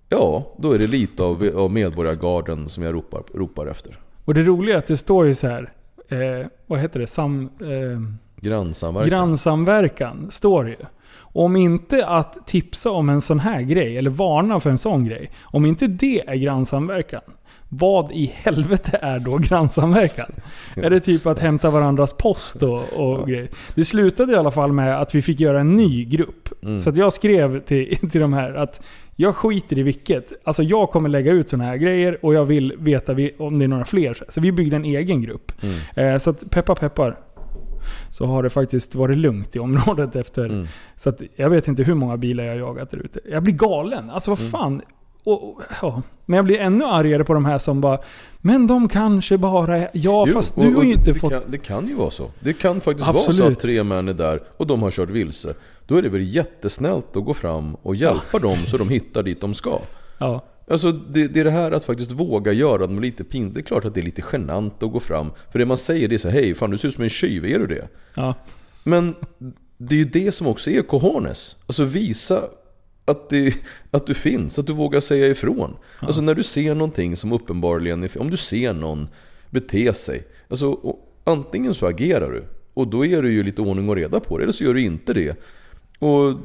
Ja, då är det lite av, av medborgargarden som jag ropar, ropar efter. Och det roliga är att det står ju så här. Eh, vad heter det? Sam, eh, Grannsamverkan. grannsamverkan står det ju. Om inte att tipsa om en sån här grej, eller varna för en sån grej. Om inte det är grannsamverkan. Vad i helvete är då grannsamverkan? Är det typ att hämta varandras post och, och grejer? Det slutade i alla fall med att vi fick göra en ny grupp. Mm. Så jag skrev till, till de här att jag skiter i vilket. Alltså jag kommer lägga ut såna här grejer och jag vill veta om det är några fler. Så vi byggde en egen grupp. Mm. Eh, så att peppar peppar. Så har det faktiskt varit lugnt i området efter. Mm. Så att jag vet inte hur många bilar jag jagat där ute. Jag blir galen. Alltså Mm. vad fan. Och, och, ja. Men jag blir ännu argare på de här som bara Men de kanske bara. Ja Jo, fast och- du har ju inte det fått... Kan, det kan ju vara så. Det kan faktiskt vara så Absolut. att tre män är där och de har kört vilse. Då är det väl jättesnällt att gå fram och hjälpa dem så de hittar dit de ska. Ja. Alltså det, det är det här att faktiskt våga göra dem lite pinsamt. Det är klart att det är lite genant att gå fram. För det man säger det är så hej fan du ser ut som en tjuv, är du det? ja. Men det är ju det som också är cojones. Alltså visa att, det, att du finns, att du vågar säga ifrån. Alltså när du ser någonting som uppenbarligen är om du ser någon bete sig. Alltså antingen så agerar du och då är du ju lite ordning och reda på det, eller så gör du inte det. Och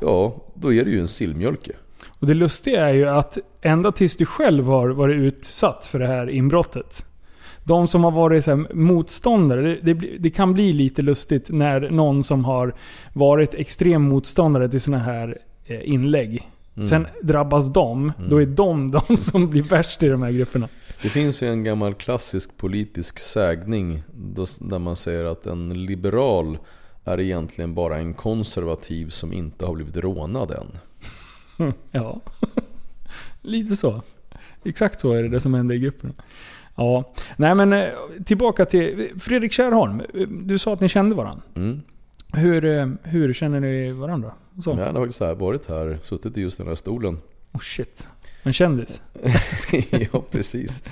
ja, då är det ju en sillmjölke. Och det lustiga är ju att ända tills du själv har varit utsatt för det här inbrottet. De som har varit så motståndare, det, det, det kan bli lite lustigt när någon som har varit extrem motståndare till sådana här eh, inlägg. Mm. Sen drabbas de, då är de de som blir värst i de här grupperna. Det finns ju en gammal klassisk politisk sägning där man säger att en liberal är egentligen bara en konservativ som inte har blivit rånad än. Ja, lite så. Exakt så är det, det som händer i grupperna. Ja, nej men eh, tillbaka till Fredrik Kärrholm. Du sa att ni kände varandra. Mm. Hur, eh, hur känner ni varandra? Så. Han har faktiskt här varit här, suttit i just den här stolen. Oh shit. En kändis? ja, precis.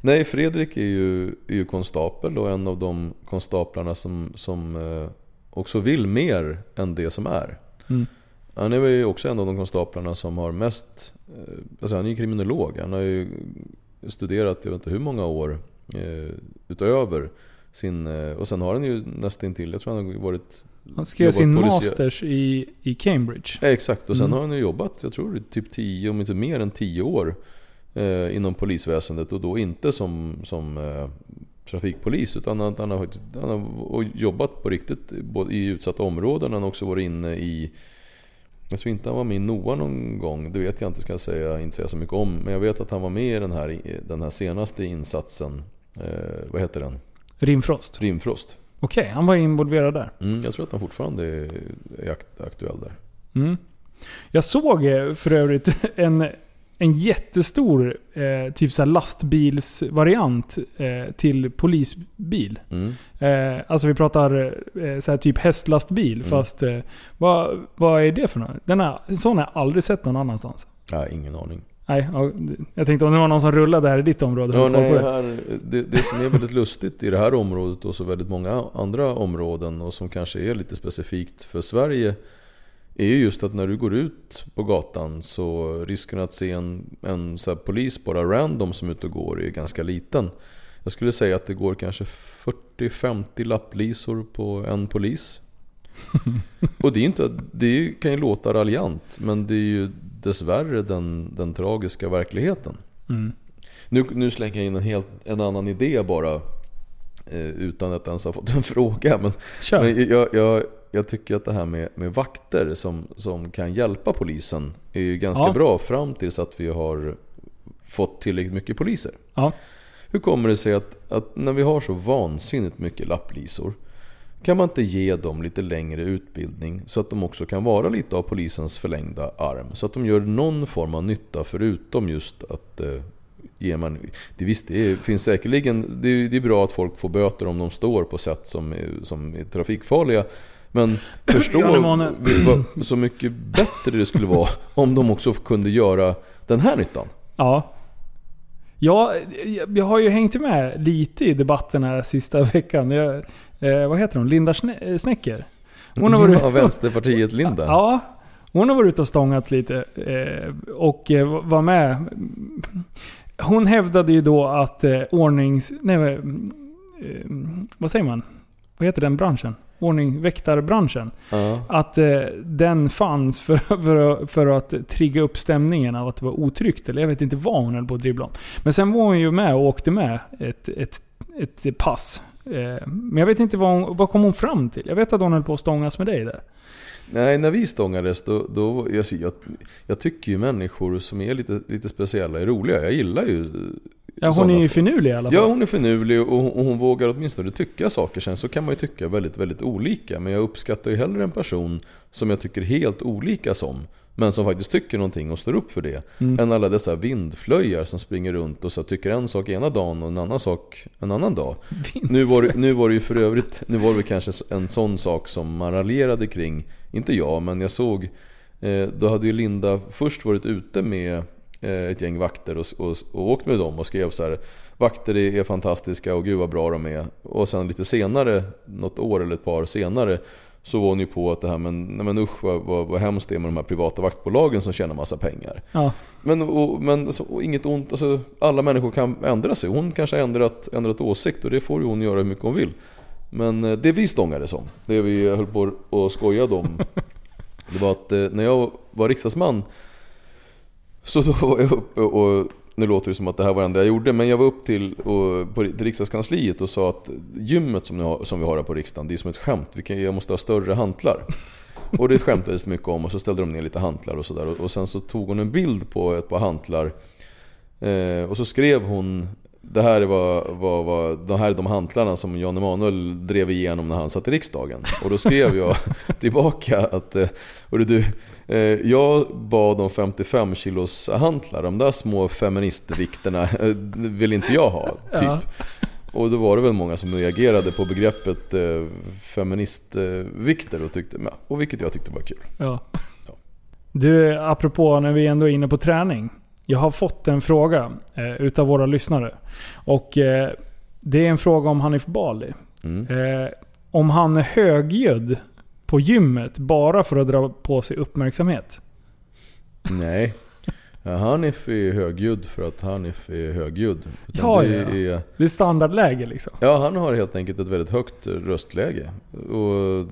Nej, Fredrik är ju, är ju konstapel och en av de konstaplarna som, som eh, också vill mer än det som är. Mm. Han är ju också en av de konstaplarna som har mest, eh, alltså han är ju kriminolog. Han har ju studerat, jag vet inte hur många år eh, utöver sin, eh, och sen har han ju nästan till, jag tror han har varit Han skrev sin polisiär- masters i, i Cambridge. Ja, exakt, och sen Mm. har han ju jobbat, jag tror typ 10, om inte mer än 10 år eh, inom polisväsendet och då inte som, som eh, trafikpolis utan han, han, har, han har jobbat på riktigt både i utsatta områden. Han har också varit inne i jag tror inte han var med i NOA någon gång, det vet jag inte, ska jag säga, inte säga så mycket om. Men jag vet att han var med i den här, den här senaste insatsen, eh, vad heter den? Rimfrost. Rimfrost. Okej, han var involverad där. Mm, jag tror att han fortfarande är, är akt, aktuell där. Mm. Jag såg eh, för övrigt en, en jättestor eh, typ så lastbilsvariant eh, till polisbil. Mm. Eh, alltså vi pratar eh, så typ hästlastbil. Mm. Fast eh, vad, vad är det för något? Den här, en sån har jag aldrig sett någon annanstans. Nej, ingen aning. Nej, ja, jag tänkte om det var någon som rullade här i ditt område. Ja, nej, det? här, det, det som är väldigt lustigt i det här området och så väldigt många andra områden och som kanske är lite specifikt för Sverige är ju just att när du går ut på gatan så risken att se en, en så polis bara random som är ute och går är ganska liten. Jag skulle säga att det går kanske 40-50 lapplisor på en polis. Och det, är inte, det kan ju låta raljant men det är ju dessvärre den, den tragiska verkligheten. Mm. Nu, nu slänger jag in en, helt, en annan idé bara. Eh, utan att ens ha fått en fråga. Men, men jag, jag, jag tycker att det här med, med vakter som, som kan hjälpa polisen är ju ganska Ja. bra fram tills att vi har fått tillräckligt mycket poliser. Ja. Hur kommer det sig att, att när vi har så vansinnigt mycket lapplisor kan man inte ge dem lite längre utbildning så att de också kan vara lite av polisens förlängda arm? Så att de gör någon form av nytta förutom just att eh, ge man... Det, visst, det finns säkerligen... Det, det är bra att folk får böter om de står på sätt som är, som är trafikfarliga. Men förstå vad, så mycket bättre det skulle vara om de också kunde göra den här nyttan. Ja. Ja, jag har ju hängt med lite i debatten här sista veckan. Jag, eh, vad heter hon? Linda Snäcker? Hon har varit, ja, Vänsterpartiet Linda. Ja, hon har varit ute och stångats lite. Eh, och eh, var med. Hon hävdade ju då att eh, ordnings... Nej, eh, vad säger man? Vad heter den branschen? Ordning, väktarbranschen. Uh. Att eh, den fanns för, för, för, att trigga upp stämningen av att det var otryggt. Eller jag vet inte vad hon höll på att dribbla om. Men sen var hon ju med och åkte med ett, ett, ett pass. Eh, men jag vet inte vad, hon, vad kom hon fram till? Jag vet att hon höll på att stångas med dig där. Nej, när vi stångades då... då jag, jag, jag tycker ju människor som är lite, lite speciella är roliga. Jag gillar ju Ja, hon är ju finurlig i alla fall. Ja, hon är finurlig och hon, och hon vågar åtminstone tycka saker. Sen så kan man ju tycka väldigt, väldigt olika. Men jag uppskattar ju hellre en person som jag tycker helt olika som. Men som faktiskt tycker någonting och står upp för det. Mm. Än alla dessa vindflöjar som springer runt och så tycker en sak ena dagen och en annan sak en annan dag. Nu var, nu var det ju för övrigt, nu var det kanske en sån sak som man raljerade kring. Inte jag, men jag såg eh, Då hade ju Linda först varit ute med ett gäng vakter och, och, och åkt med dem och skrev så här Vakter är fantastiska och gud vad bra de är. Och sen lite senare, något år eller ett par senare så var hon ju på att det här men, nej men usch vad, vad, vad hemskt det är med de här privata vaktbolagen som tjänar massa pengar. Ja. Men, och, men alltså, och inget ont, alltså, alla människor kan ändra sig. Hon kanske har ändrat, ändrat åsikt och det får ju hon göra hur mycket hon vill. Men eh, det vi stångades om, det vi höll på och skojade om, det var att eh, när jag var riksdagsman så då var jag uppe och, nu låter det som att det här var det enda jag gjorde, men jag var upp till, och, på, till riksdagskansliet och sa att gymmet som, har, som vi har här på riksdagen, det är som ett skämt. Vi kan, jag måste ha större hantlar. Och det skämtades mycket om och så ställde de ner lite hantlar och sådär. Och, och sen så tog hon en bild på ett par hantlar. Eh, och så skrev hon det här, var, var, var, det här är de hantlarna som Jan Emanuel drev igenom när han satt i riksdagen. Och då skrev jag tillbaka att eh, du, Eh, jag bad om 55 kilos hantlar. De där små feministvikterna eh, vill inte jag ha. Typ. Ja. Och då var det väl många som reagerade på begreppet feministvikter och, tyckte, och vilket jag tyckte var kul. Ja. ja. Du, apropå när vi ändå är inne på träning. Jag har fått en fråga eh, utav våra lyssnare. Och eh, det är en fråga om Hanif Bali. Mm. Eh, om han är högljudd på gymmet bara för att dra på sig uppmärksamhet. Nej. Hanif är högljudd för att Hanif är högljudd. ja, det, ja. Är, det är standardläge liksom. Ja, han har helt enkelt ett väldigt högt röstläge. Och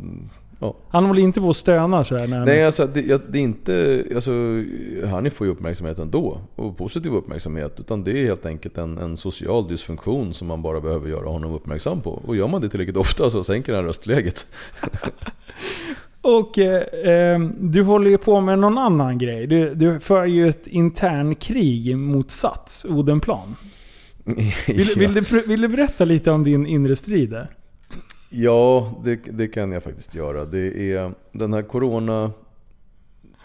Ja. Han håller inte på att stöna så här när Nej, alltså, det, det, är inte... Alltså, han får ju uppmärksamhet ändå. Och positiv uppmärksamhet. Utan det är helt enkelt en, en social dysfunktion som man bara behöver göra honom uppmärksam på. Och gör man det tillräckligt ofta så sänker han röstläget. Och eh, eh, du håller ju på med någon annan grej. Du, du för ju ett intern krig mot Sats, Odenplan. Vill, vill, du, vill du berätta lite om din inre strid där? Ja, det, det, kan jag faktiskt göra. Det är den här Corona...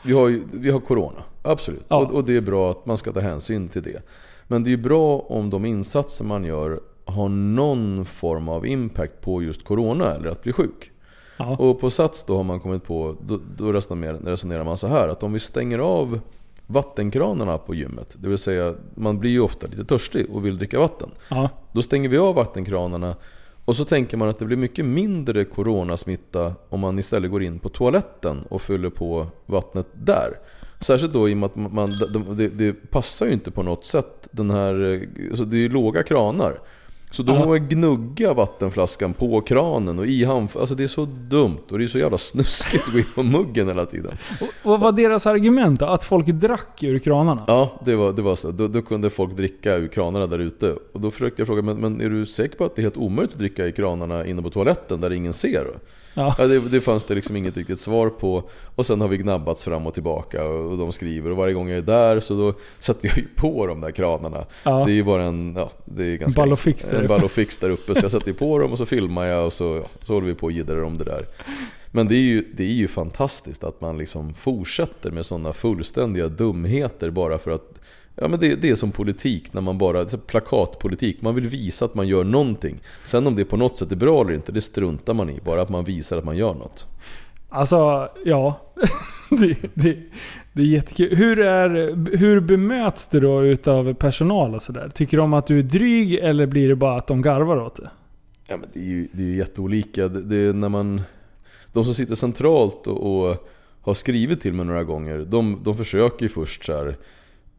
Vi har, ju, vi har Corona, absolut. Ja. Och, och, det är bra att man ska ta hänsyn till det. Men det är ju bra om de insatser man gör har någon form av impact på just Corona eller att bli sjuk. Ja. Och på Sats då har man kommit på, då, då resonerar man så här att om vi stänger av vattenkranarna på gymmet, det vill säga man blir ju ofta lite törstig och vill dricka vatten. Ja. Då stänger vi av vattenkranarna och så tänker man att det blir mycket mindre coronasmitta om man istället går in på toaletten och fyller på vattnet där. Särskilt då i och med att man, det, det passar ju inte på något sätt. Den här, alltså det är ju låga kranar. Så då får man gnugga vattenflaskan på kranen och i hand. Alltså det är så dumt och det är så jävla snuskigt att gå in på muggen hela tiden. Och vad var deras argument då? Att folk drack ur kranarna? Ja, det var, det var så. Då, då kunde folk dricka ur kranarna där ute. Och då försökte jag fråga, men, men är du säker på att det är helt omöjligt att dricka i kranarna inne på toaletten där ingen ser? Ja. ja det, det, fanns det liksom inget riktigt svar på. Och sen har vi gnabbats fram och tillbaka och de skriver och varje gång jag är där så då sätter jag ju på de där kranarna. Ja. Det är ju bara en... Ja, det är ganska... Ball och fix det. en Ballo Fix där uppe så jag sätter på dem och så filmar jag och så, så håller vi på och jiddrar om det där. Men det är, ju, det är ju fantastiskt att man liksom fortsätter med sådana fullständiga dumheter bara för att Ja men det, det är som politik, när man bara, plakatpolitik, man vill visa att man gör någonting. Sen om det på något sätt är bra eller inte, det struntar man i. Bara att man visar att man gör något. Alltså, ja. det, det, det är jättekul. Hur, är, hur bemöts du då utav personal och sådär? Tycker de att du är dryg eller blir det bara att de garvar åt det? Ja, men det är ju, det är ju jätteolika. Det, det är när man, de som sitter centralt och, och har skrivit till mig några gånger, de, de försöker ju först så här,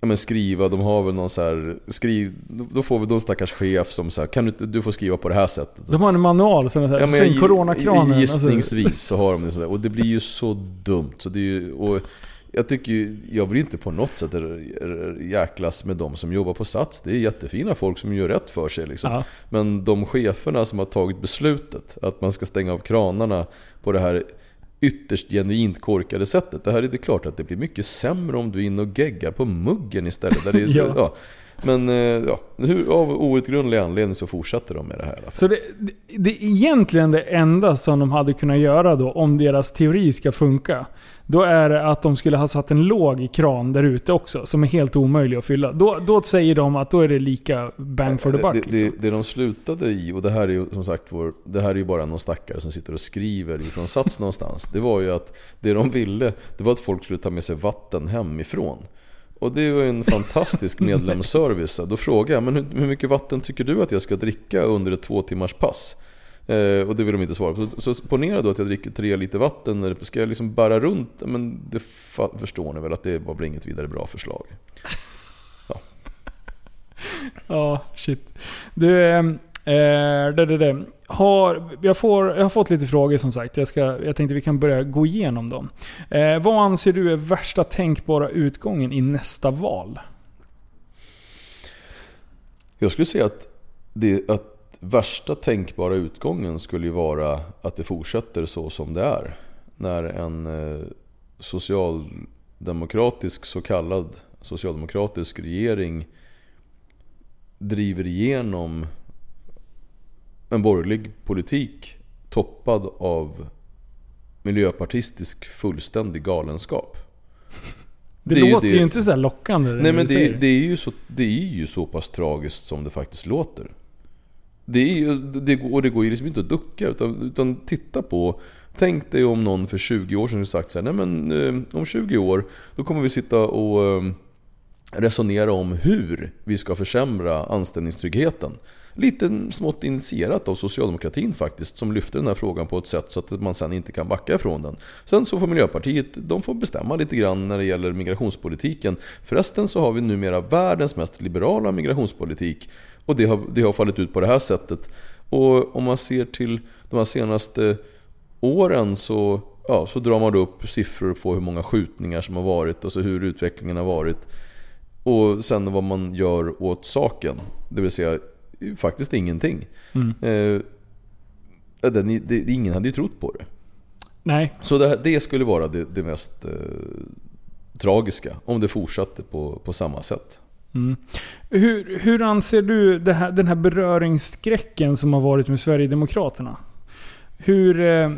ja, men skriva, de har väl någon så här, skriv, då får vi någon stackars chef som så kan du, du får skriva på det här sättet. De har en manual som är ja, stäng coronakranen. Gissningsvis alltså. så har de det sådär. Och det blir ju så dumt. Så det är ju, och jag tycker ju, jag vill inte på något sätt jäklas med de som jobbar på Sats. Det är jättefina folk som gör rätt för sig liksom. Ja. Men de cheferna som har tagit beslutet att man ska stänga av kranarna på det här ytterst genuint korkade sättet. Det här är det klart att det blir mycket sämre om du är inne och geggar på muggen istället. Där det, ja. ja. Men eh, ja, av outgrundlig anledning så fortsätter de med det här i alla fall. Så det, det, det är egentligen det enda som de hade kunnat göra då, om deras teori ska funka. Då är det att de skulle ha satt en låg kran där ute också, som är helt omöjlig att fylla. Då, då säger de att då är det lika bang for the buck. Det, liksom. det, det de slutade i, och det här är ju som sagt vår, det här är ju bara någon stackare som sitter och skriver ifrån Sats någonstans. Det var ju att det de ville, det var att folk skulle ta med sig vatten hemifrån. Och det var en fantastisk medlemsservice. Då frågade jag, men hur mycket vatten tycker du att jag ska dricka under ett två timmars pass? Eh, och det vill de inte svara på. Så, så ponera då att jag dricker tre liter vatten. Ska jag liksom bära runt? Men det förstår ni väl att det var väl inget vidare bra förslag. Ja, ja shit. Du, ehm, eh, det, det, det. Har, jag, får, jag har fått lite frågor som sagt. Jag, ska, jag tänkte vi kan börja gå igenom dem. Eh, vad anser du är värsta tänkbara utgången i nästa val? Jag skulle säga att, det, att värsta tänkbara utgången skulle ju vara att det fortsätter så som det är. När en eh, socialdemokratisk, så kallad socialdemokratisk regering driver igenom en borgerlig politik toppad av miljöpartistisk fullständig galenskap. Det, det låter ju, det, ju inte så lockande. Nej men det, det, är ju så, det är ju så pass tragiskt som det faktiskt låter. Det, är, det, och det går ju liksom inte att ducka utan, utan titta på Tänk dig om någon för 20 år sedan sagt så här, nej men eh, om 20 år då kommer vi sitta och eh, resonera om hur vi ska försämra anställningstryggheten. Lite smått initierat av socialdemokratin faktiskt som lyfter den här frågan på ett sätt så att man sen inte kan backa ifrån den. Sen så får Miljöpartiet, de får bestämma lite grann när det gäller migrationspolitiken. Förresten så har vi numera världens mest liberala migrationspolitik och det har, det har fallit ut på det här sättet. Och om man ser till de här senaste åren så, ja, så drar man upp siffror på hur många skjutningar som har varit, alltså hur utvecklingen har varit. Och sen vad man gör åt saken. Det vill säga faktiskt ingenting. Mm. Eh, det, det, ingen hade ju trott på det. Nej. Så det, det skulle vara det, det mest eh, tragiska om det fortsatte på, på samma sätt. Mm. Hur, hur anser du här, den här beröringsskräcken som har varit med Sverigedemokraterna? Hur, eh,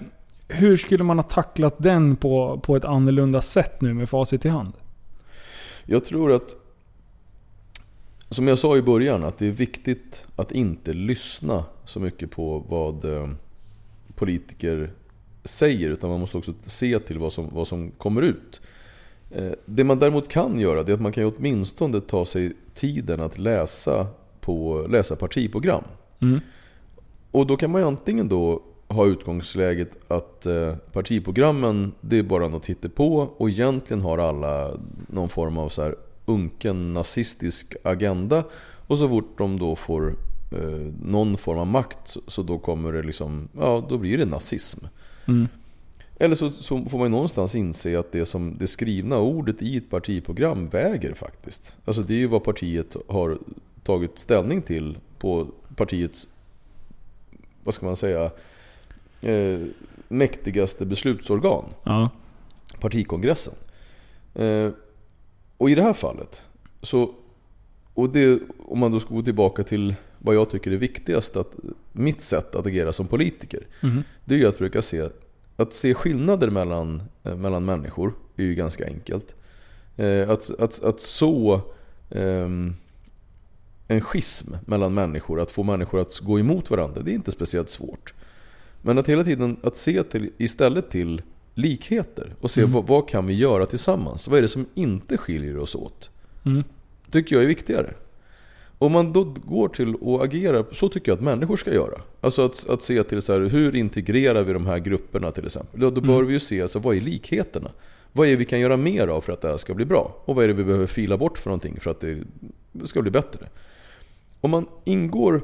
hur skulle man ha tacklat den på, på ett annorlunda sätt nu med facit i hand? Jag tror att, som jag sa i början, att det är viktigt att inte lyssna så mycket på vad eh, politiker säger, utan man måste också se till vad som, vad som kommer ut. Eh, det man däremot kan göra är att man kan åtminstone ta sig tiden att läsa, på, läsa partiprogram. Mm. Och då kan man ju antingen då ha utgångsläget att eh, partiprogrammen det är bara något på och egentligen har alla någon form av så här unken nazistisk agenda. Och så fort de då får eh, någon form av makt så då kommer det liksom, ja då blir det nazism. Mm. Eller så, så, får man någonstans inse att det, som det skrivna ordet i ett partiprogram väger faktiskt. Alltså det är ju vad partiet har tagit ställning till på partiets, vad ska man säga, eh, mäktigaste beslutsorgan. Ja. Partikongressen. Eh, och i det här fallet, så, och det, om man då ska gå tillbaka till vad jag tycker är viktigast, att, mitt sätt att agera som politiker, Mhm. det är ju att försöka se, att se skillnader mellan, eh, mellan människor är ju ganska enkelt. Eh, att, att, att så ehm, en schism mellan människor, att få människor att gå emot varandra, det är inte speciellt svårt. Men att hela tiden att se till, istället till likheter och se Mm. vad, vad kan vi göra tillsammans? Vad är det som inte skiljer oss åt? Mm. tycker jag är viktigare. Om man då går till att agera, så tycker jag att människor ska göra. Alltså att, att se till så här, hur integrerar vi de här grupperna till exempel. Då, då bör Mm. vi ju se, alltså, vad är likheterna? Vad är det vi kan göra mer av för att det här ska bli bra? Och vad är det vi behöver fila bort för någonting för att det ska bli bättre? Om man ingår,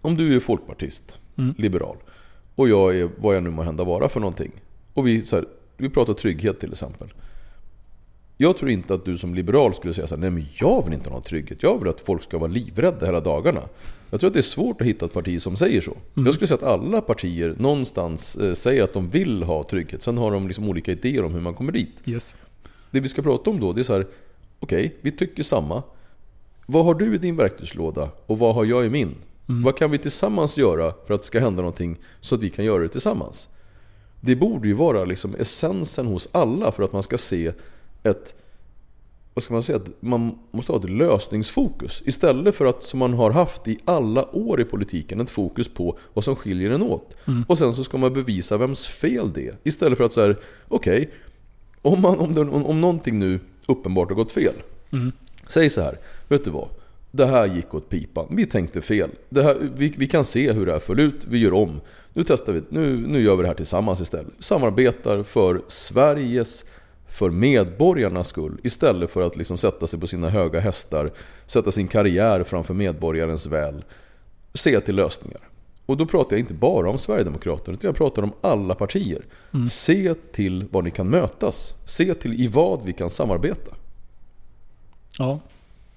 om du är folkpartist, Mm. liberal, och jag är vad jag nu må hända vara för någonting. Och vi, så här, vi pratar trygghet till exempel. Jag tror inte att du som liberal skulle säga så här, nej men jag vill inte ha någon trygghet. Jag vill att folk ska vara livrädda hela dagarna. Jag tror att det är svårt att hitta ett parti som säger så. Jag skulle säga att alla partier någonstans eh, säger att de vill ha trygghet. Sen har de liksom olika idéer om hur man kommer dit. Yes. Det vi ska prata om då, det är så här, okej, vi tycker samma. Vad har du i din verktygslåda och vad har jag i min? Vad kan vi tillsammans göra för att det ska hända någonting så att vi kan göra det tillsammans? Det borde ju vara liksom essensen hos alla för att man ska se ett vad ska man säga? Att man måste ha ett lösningsfokus. Istället för att som man har haft i alla år i politiken, ett fokus på vad som skiljer en åt. Och sen så ska man bevisa vems fel det är. Istället för att säga, okej, om, man, om, det, om, om någonting nu uppenbart har gått fel. Säg så här, vet du vad? Det här gick åt pipan. Vi tänkte fel. Det här, vi, vi kan se hur det här föll ut. Vi gör om. Nu testar vi. Nu, nu gör vi det här tillsammans istället. Samarbetar för Sveriges, för medborgarnas skull. Istället för att liksom sätta sig på sina höga hästar. Sätta sin karriär framför medborgarens väl. Se till lösningar. Och då pratar jag inte bara om Sverigedemokraterna, utan jag pratar om alla partier. Se till var ni kan mötas. Se till i vad vi kan samarbeta. Ja.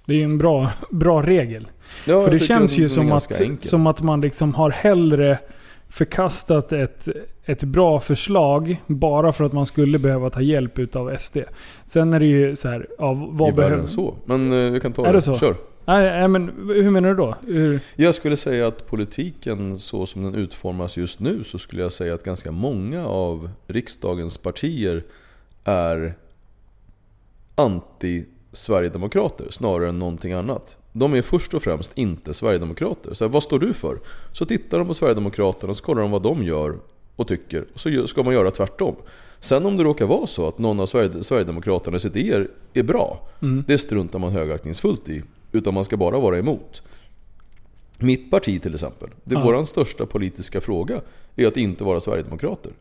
Det är ju en bra, bra regel. Ja, För det känns ju som att, enkel. som att man liksom har hellre förkastat ett, ett bra förslag bara för att man skulle behöva ta hjälp utav SD. Sen är det ju så här, ja, vad behöver... så. Men eh, jag kan ta Är det så? Kör. Nej, men hur menar du då? Hur? Jag skulle säga att politiken så som den utformas just nu så skulle jag säga att ganska många av riksdagens partier är anti-Sverigedemokrater snarare än någonting annat. De är först och främst inte Sverigedemokrater. Så här, vad står du för? Så tittar de på Sverigedemokraterna och så kollar de vad de gör och tycker. Och så ska man göra tvärtom. Sen om det råkar vara så att någon av Sverige- Sverigedemokraternas idéer är bra, det struntar man högaktningsfullt i. Utan man ska bara vara emot. Mitt parti till exempel, det är Ja. våran största politiska fråga är att inte vara Sverigedemokrater.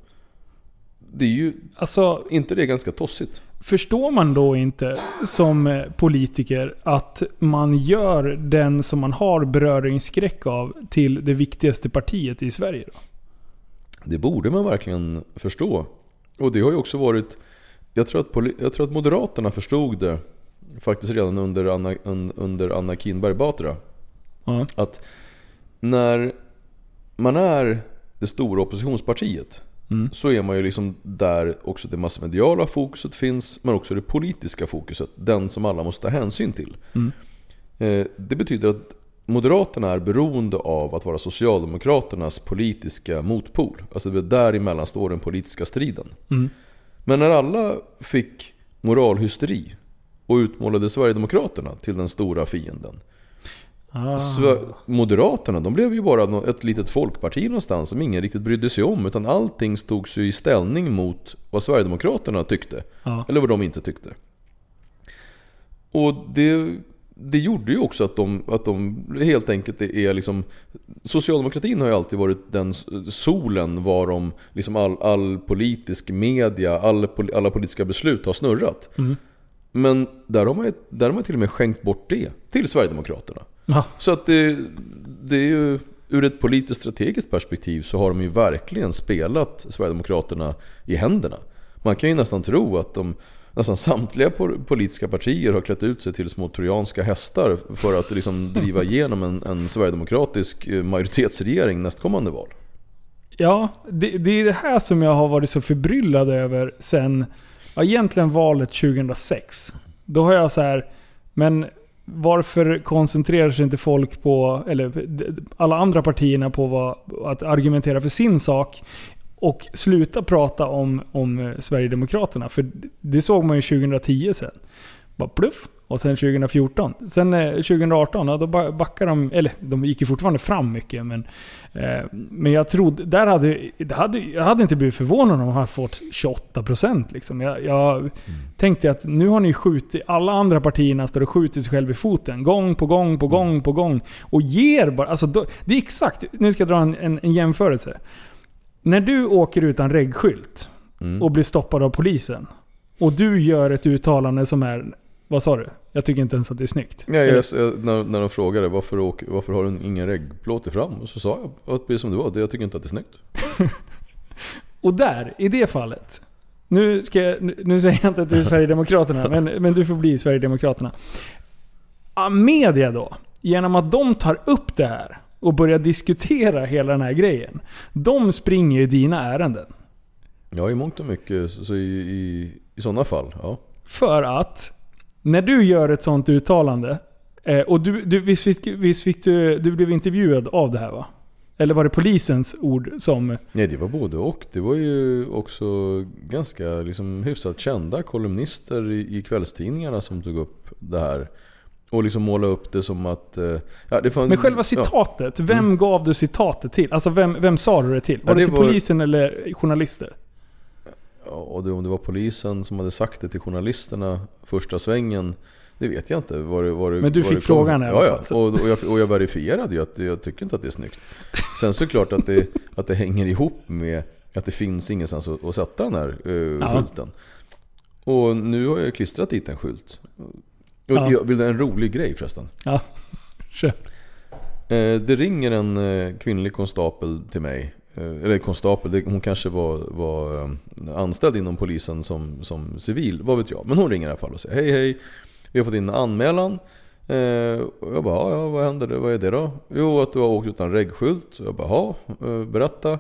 Det är ju Alltså, inte det ganska tossigt? Förstår man då inte som eh, politiker att man gör den som man har beröringsskräck av till det viktigaste partiet i Sverige då? Det borde man verkligen förstå. Och det har ju också varit... Jag tror att, jag tror att Moderaterna förstod det faktiskt redan under Anna, un, under Anna Kinberg Batra. Ja. Att när man är det stora oppositionspartiet Mm. så är man ju liksom där också det massmediala fokuset finns men också det politiska fokuset. Den som alla måste ta hänsyn till. Mm. Eh, Det betyder att Moderaterna är beroende av att vara Socialdemokraternas politiska motpol. Alltså det är däremellan står den politiska striden. Mm. Men när alla fick moralhysteri och utmålade Sverigedemokraterna till den stora fienden. Ah. Moderaterna, de blev ju bara ett litet folkparti någonstans som ingen riktigt brydde sig om. Utan allting stod sig i ställning mot vad Sverigedemokraterna tyckte. Ja. Eller vad de inte tyckte. Och det, det gjorde ju också att de, att de helt enkelt är liksom... Socialdemokratin har ju alltid varit den solen varom liksom all, all politisk media, all, alla politiska beslut har snurrat. Mm. Men där har, man, ju- där har man till och med skänkt bort det till Sverigedemokraterna. Ja. Så att det, det är ju, ur ett politiskt strategiskt perspektiv så har de ju verkligen spelat Sverigedemokraterna i händerna. Man kan ju nästan tro att de, nästan samtliga po- politiska partier har klätt ut sig till små trojanska hästar för att liksom driva igenom en, en sverigedemokratisk eh, majoritetsregering nästkommande val. Ja, det, det är det här som jag har varit så förbryllad över sen, ja, egentligen valet 2006. Då har jag så här, men varför koncentrerar sig inte folk på, eller alla andra partierna på vad, att argumentera för sin sak och sluta prata om, om eh, Sverigedemokraterna? För det såg man ju 2010 sen. Bara pluff, och sen 2014. Sen 2018, eh, ja, då backade de, eller de gick ju fortfarande fram mycket. Men, eh, men jag trodde, där hade, det hade, jag hade inte blivit förvånad om de hade fått 28%. Liksom. Jag, jag mm. tänkte att nu har ni skjutit, alla andra partierna står och skjuter sig själva i foten. Gång på gång på mm. gång på gång. Och ger bara, alltså då, det är exakt, nu ska jag dra en, en, en jämförelse. När du åker utan reggskylt mm. och blir stoppad av polisen. Och du gör ett uttalande som är vad sa du? Jag tycker inte ens att det är snyggt. Ja, jag, jag, när, när de frågade varför, varför har du ingen reggplåt i fram? Och så sa jag att precis som det var, det, jag tycker inte att det är snyggt. och där, i det fallet. Nu, ska jag, nu säger jag inte att du är Sverigedemokraterna, men, men du får bli Sverigedemokraterna. Media då, genom att de tar upp det här och börjar diskutera hela den här grejen. De springer ju dina ärenden. Ja, i mångt och mycket så i, i, i sådana fall, ja. För att när du gör ett sånt uttalande, eh, och du, du, visst, fick, visst fick du, du blev intervjuad av det här va? Eller var det polisens ord som... Nej, det var både och. Det var ju också ganska liksom, hyfsat kända kolumnister i, i kvällstidningarna som tog upp det här. Och liksom måla upp det som att... Eh, ja, det fann, Men själva citatet, ja. vem mm. gav du citatet till? Alltså vem, vem sa du det till? Var ja, det, det till var, polisen eller journalister? Och det, om det var polisen som hade sagt det till journalisterna första svängen det vet jag inte. Var det, var det, Men du fick frågan i alla fall? Ja, och, och, jag, och jag verifierade ju att jag tycker inte att det är snyggt. Sen så är det klart att det, att det hänger ihop med att det finns ingenstans att, att sätta den här uh, skylten. Och nu har jag klistrat dit en skylt. Och ja. jag vill en rolig grej förresten. Ja, kör. Eh, det ringer en eh, kvinnlig konstapel till mig Eh, eller konstapel, hon kanske var, var ehm, anställd inom polisen som, som civil, vad vet jag. Men hon ringer i alla fall och säger hej hej, vi har fått in en anmälan. Eh, och jag bara, ja vad händer, vad är det då? Jo, att du har åkt utan reggskylt. Jag bara, ja, eh, berätta.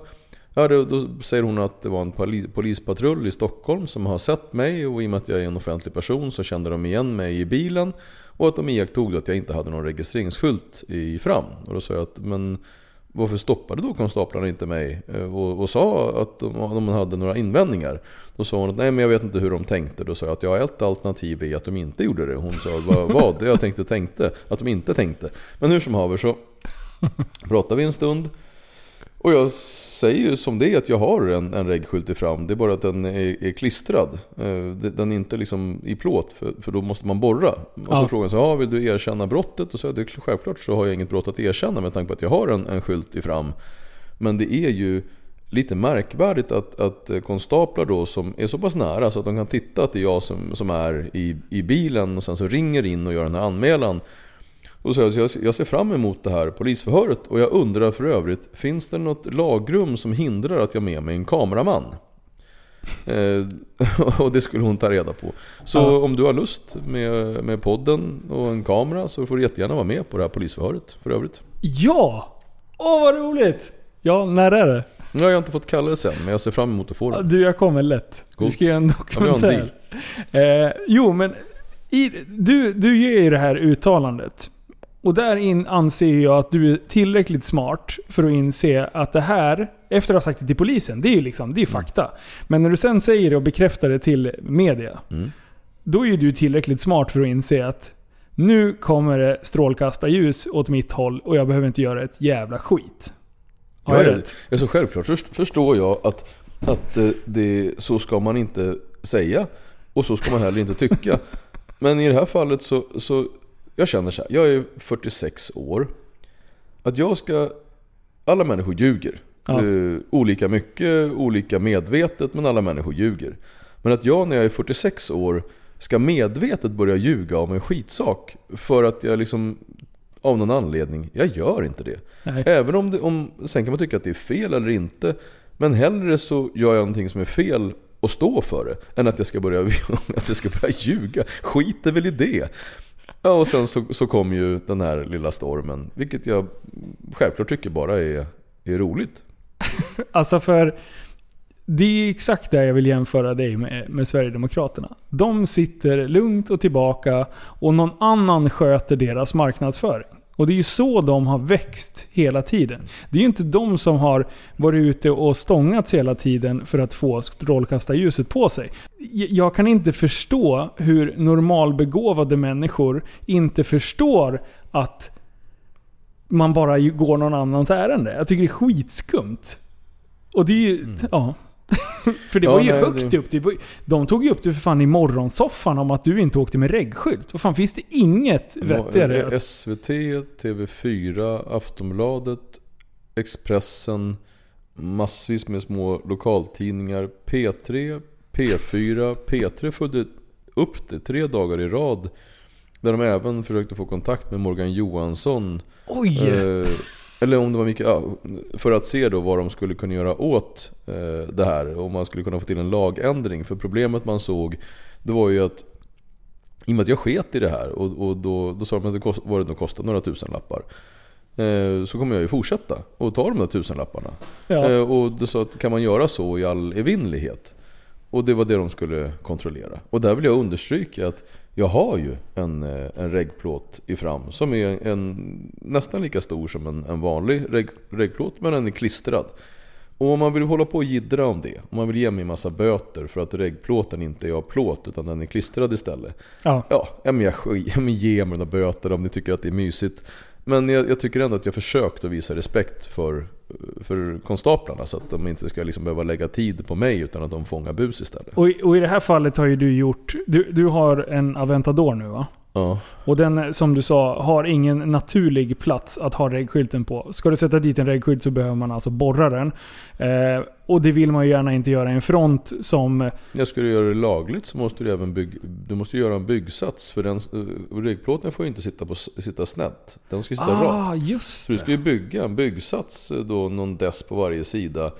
Ja, då, då säger hon att det var en polispatrull i Stockholm som har sett mig och i och med att jag är en offentlig person så kände de igen mig i bilen. Och att de iakttog att jag inte hade någon registreringsskylt i fram. Och då sa jag att, men varför stoppade då konstaplarna inte mig eh, och, och sa att de, de hade några invändningar? Då sa hon att nej men jag vet inte hur de tänkte. Då sa jag att ja, ett alternativ är att de inte gjorde det. Hon sa vad? vad? Jag tänkte tänkte att de inte tänkte. Men hur som haver så pratade vi en stund. Och jag säger ju som det är att jag har en, en reggskylt i fram. Det är bara att den är, är klistrad. Eh, den är inte liksom i plåt för, för då måste man borra. Och så ja. frågan så ja, vill du erkänna brottet? Och så är självklart så har jag inget brott att erkänna med tanke på att jag har en, en skylt i fram. Men det är ju lite märkvärdigt att, att konstaplar då som är så pass nära så att de kan titta att det är jag som, som är i, i bilen och sen så ringer in och gör den här anmälan. Och så jag, jag ser fram emot det här polisförhöret och jag undrar för övrigt, finns det något lagrum som hindrar att jag med mig en kameraman? eh, och det skulle hon ta reda på. Så ja. om du har lust med, med podden och en kamera så får du jättegärna vara med på det här polisförhöret för övrigt. Ja! Åh vad roligt! Ja, när är det? Ja, jag har inte fått kallelse än, men jag ser fram emot att få det. Du, jag kommer lätt. God. Vi ska göra en dokumentär. Ja, eh, jo, men i, du, du ger ju det här uttalandet. Och där in anser jag att du är tillräckligt smart för att inse att det här, efter att ha sagt det till polisen, det är ju liksom, det är mm. fakta. Men när du sen säger det och bekräftar det till media, mm. då är du tillräckligt smart för att inse att nu kommer det strålkastarljus åt mitt håll och jag behöver inte göra ett jävla skit. Har jag rätt? Ja, så självklart förstår jag att, att eh, det, så ska man inte säga och så ska man heller inte tycka. Men i det här fallet så, så jag känner så här, jag är 46 år. Att jag ska... Alla människor ljuger. Ja. Uh, olika mycket, olika medvetet, men alla människor ljuger. Men att jag när jag är 46 år ska medvetet börja ljuga om en skitsak för att jag liksom av någon anledning, jag gör inte det. Nej. Även om, det, om, sen kan man tycka att det är fel eller inte. Men hellre så gör jag någonting som är fel och står för det. Än att jag ska börja, att jag ska börja ljuga. Skit är väl i det. Ja, och sen så, så kom ju den här lilla stormen. Vilket jag självklart tycker bara är, är roligt. alltså för... det är exakt där jag vill jämföra dig med, med Sverigedemokraterna. De sitter lugnt och tillbaka och någon annan sköter deras marknadsföring. Och det är ju så de har växt hela tiden. Det är ju inte de som har varit ute och stångats hela tiden för att få strålkastarljuset på sig. Jag kan inte förstå hur normalbegåvade människor inte förstår att man bara går någon annans ärende. Jag tycker det är skitskumt. Och det är ju... Ja. för det. Ja, var ju nej, högt det- upp. Det var, de tog ju upp det för fan i morgonsoffan om att du inte åkte med reggskylt. Vad fan, finns det inget vettigare? att- SVT, TV4, Aftonbladet, Expressen, massvis med små lokaltidningar. P3, P4, P3 följde upp det tre dagar i rad. Där de även försökte få kontakt med Morgan Johansson. Oj! Eh, eller om det var mycket, ja, för att se då vad de skulle kunna göra åt eh, det här. Om man skulle kunna få till en lagändring. För problemet man såg, det var ju att i och med att jag sket i det här och, och då, då sa de att det kost, vad det kostade, några tusenlappar. Eh, så kommer jag ju fortsätta och ta de där tusenlapparna. ja. Eh, och då sa att kan man göra så i all evinnerlighet? Och det var det de skulle kontrollera. Och där vill jag understryka att jag har ju en, eh, en reggplåt i fram som är en, nästan lika stor som en, en vanlig regg, reggplåt men den är klistrad. Och om man vill hålla på och jiddra om det, om man vill ge mig massa böter för att reggplåten inte är av plåt utan den är klistrad istället. ja. Ja, men jag, sk- ja, men ge mig några böter om ni tycker att det är mysigt. Men jag, jag tycker ändå att jag försökt att visa respekt för, för konstaplarna så att de inte ska liksom behöva lägga tid på mig utan att de fångar bus istället. Och, i- och i det här fallet har ju du gjort... Du, du har en Aventador nu va? Ja, Och den, som du sa, har ingen naturlig plats att ha reggskylten på. Ska du sätta dit en reggskylt så behöver man alltså borra den. Eh, och det vill man ju gärna inte göra i en front som... jag skulle göra det lagligt så måste du även bygg, du måste göra en byggsats för den, uh, reggplåten får ju inte sitta, på, sitta snett. Den ska sitta rakt. Ah, just Så du ska ju bygga en byggsats, eh, då någon dess på varje sida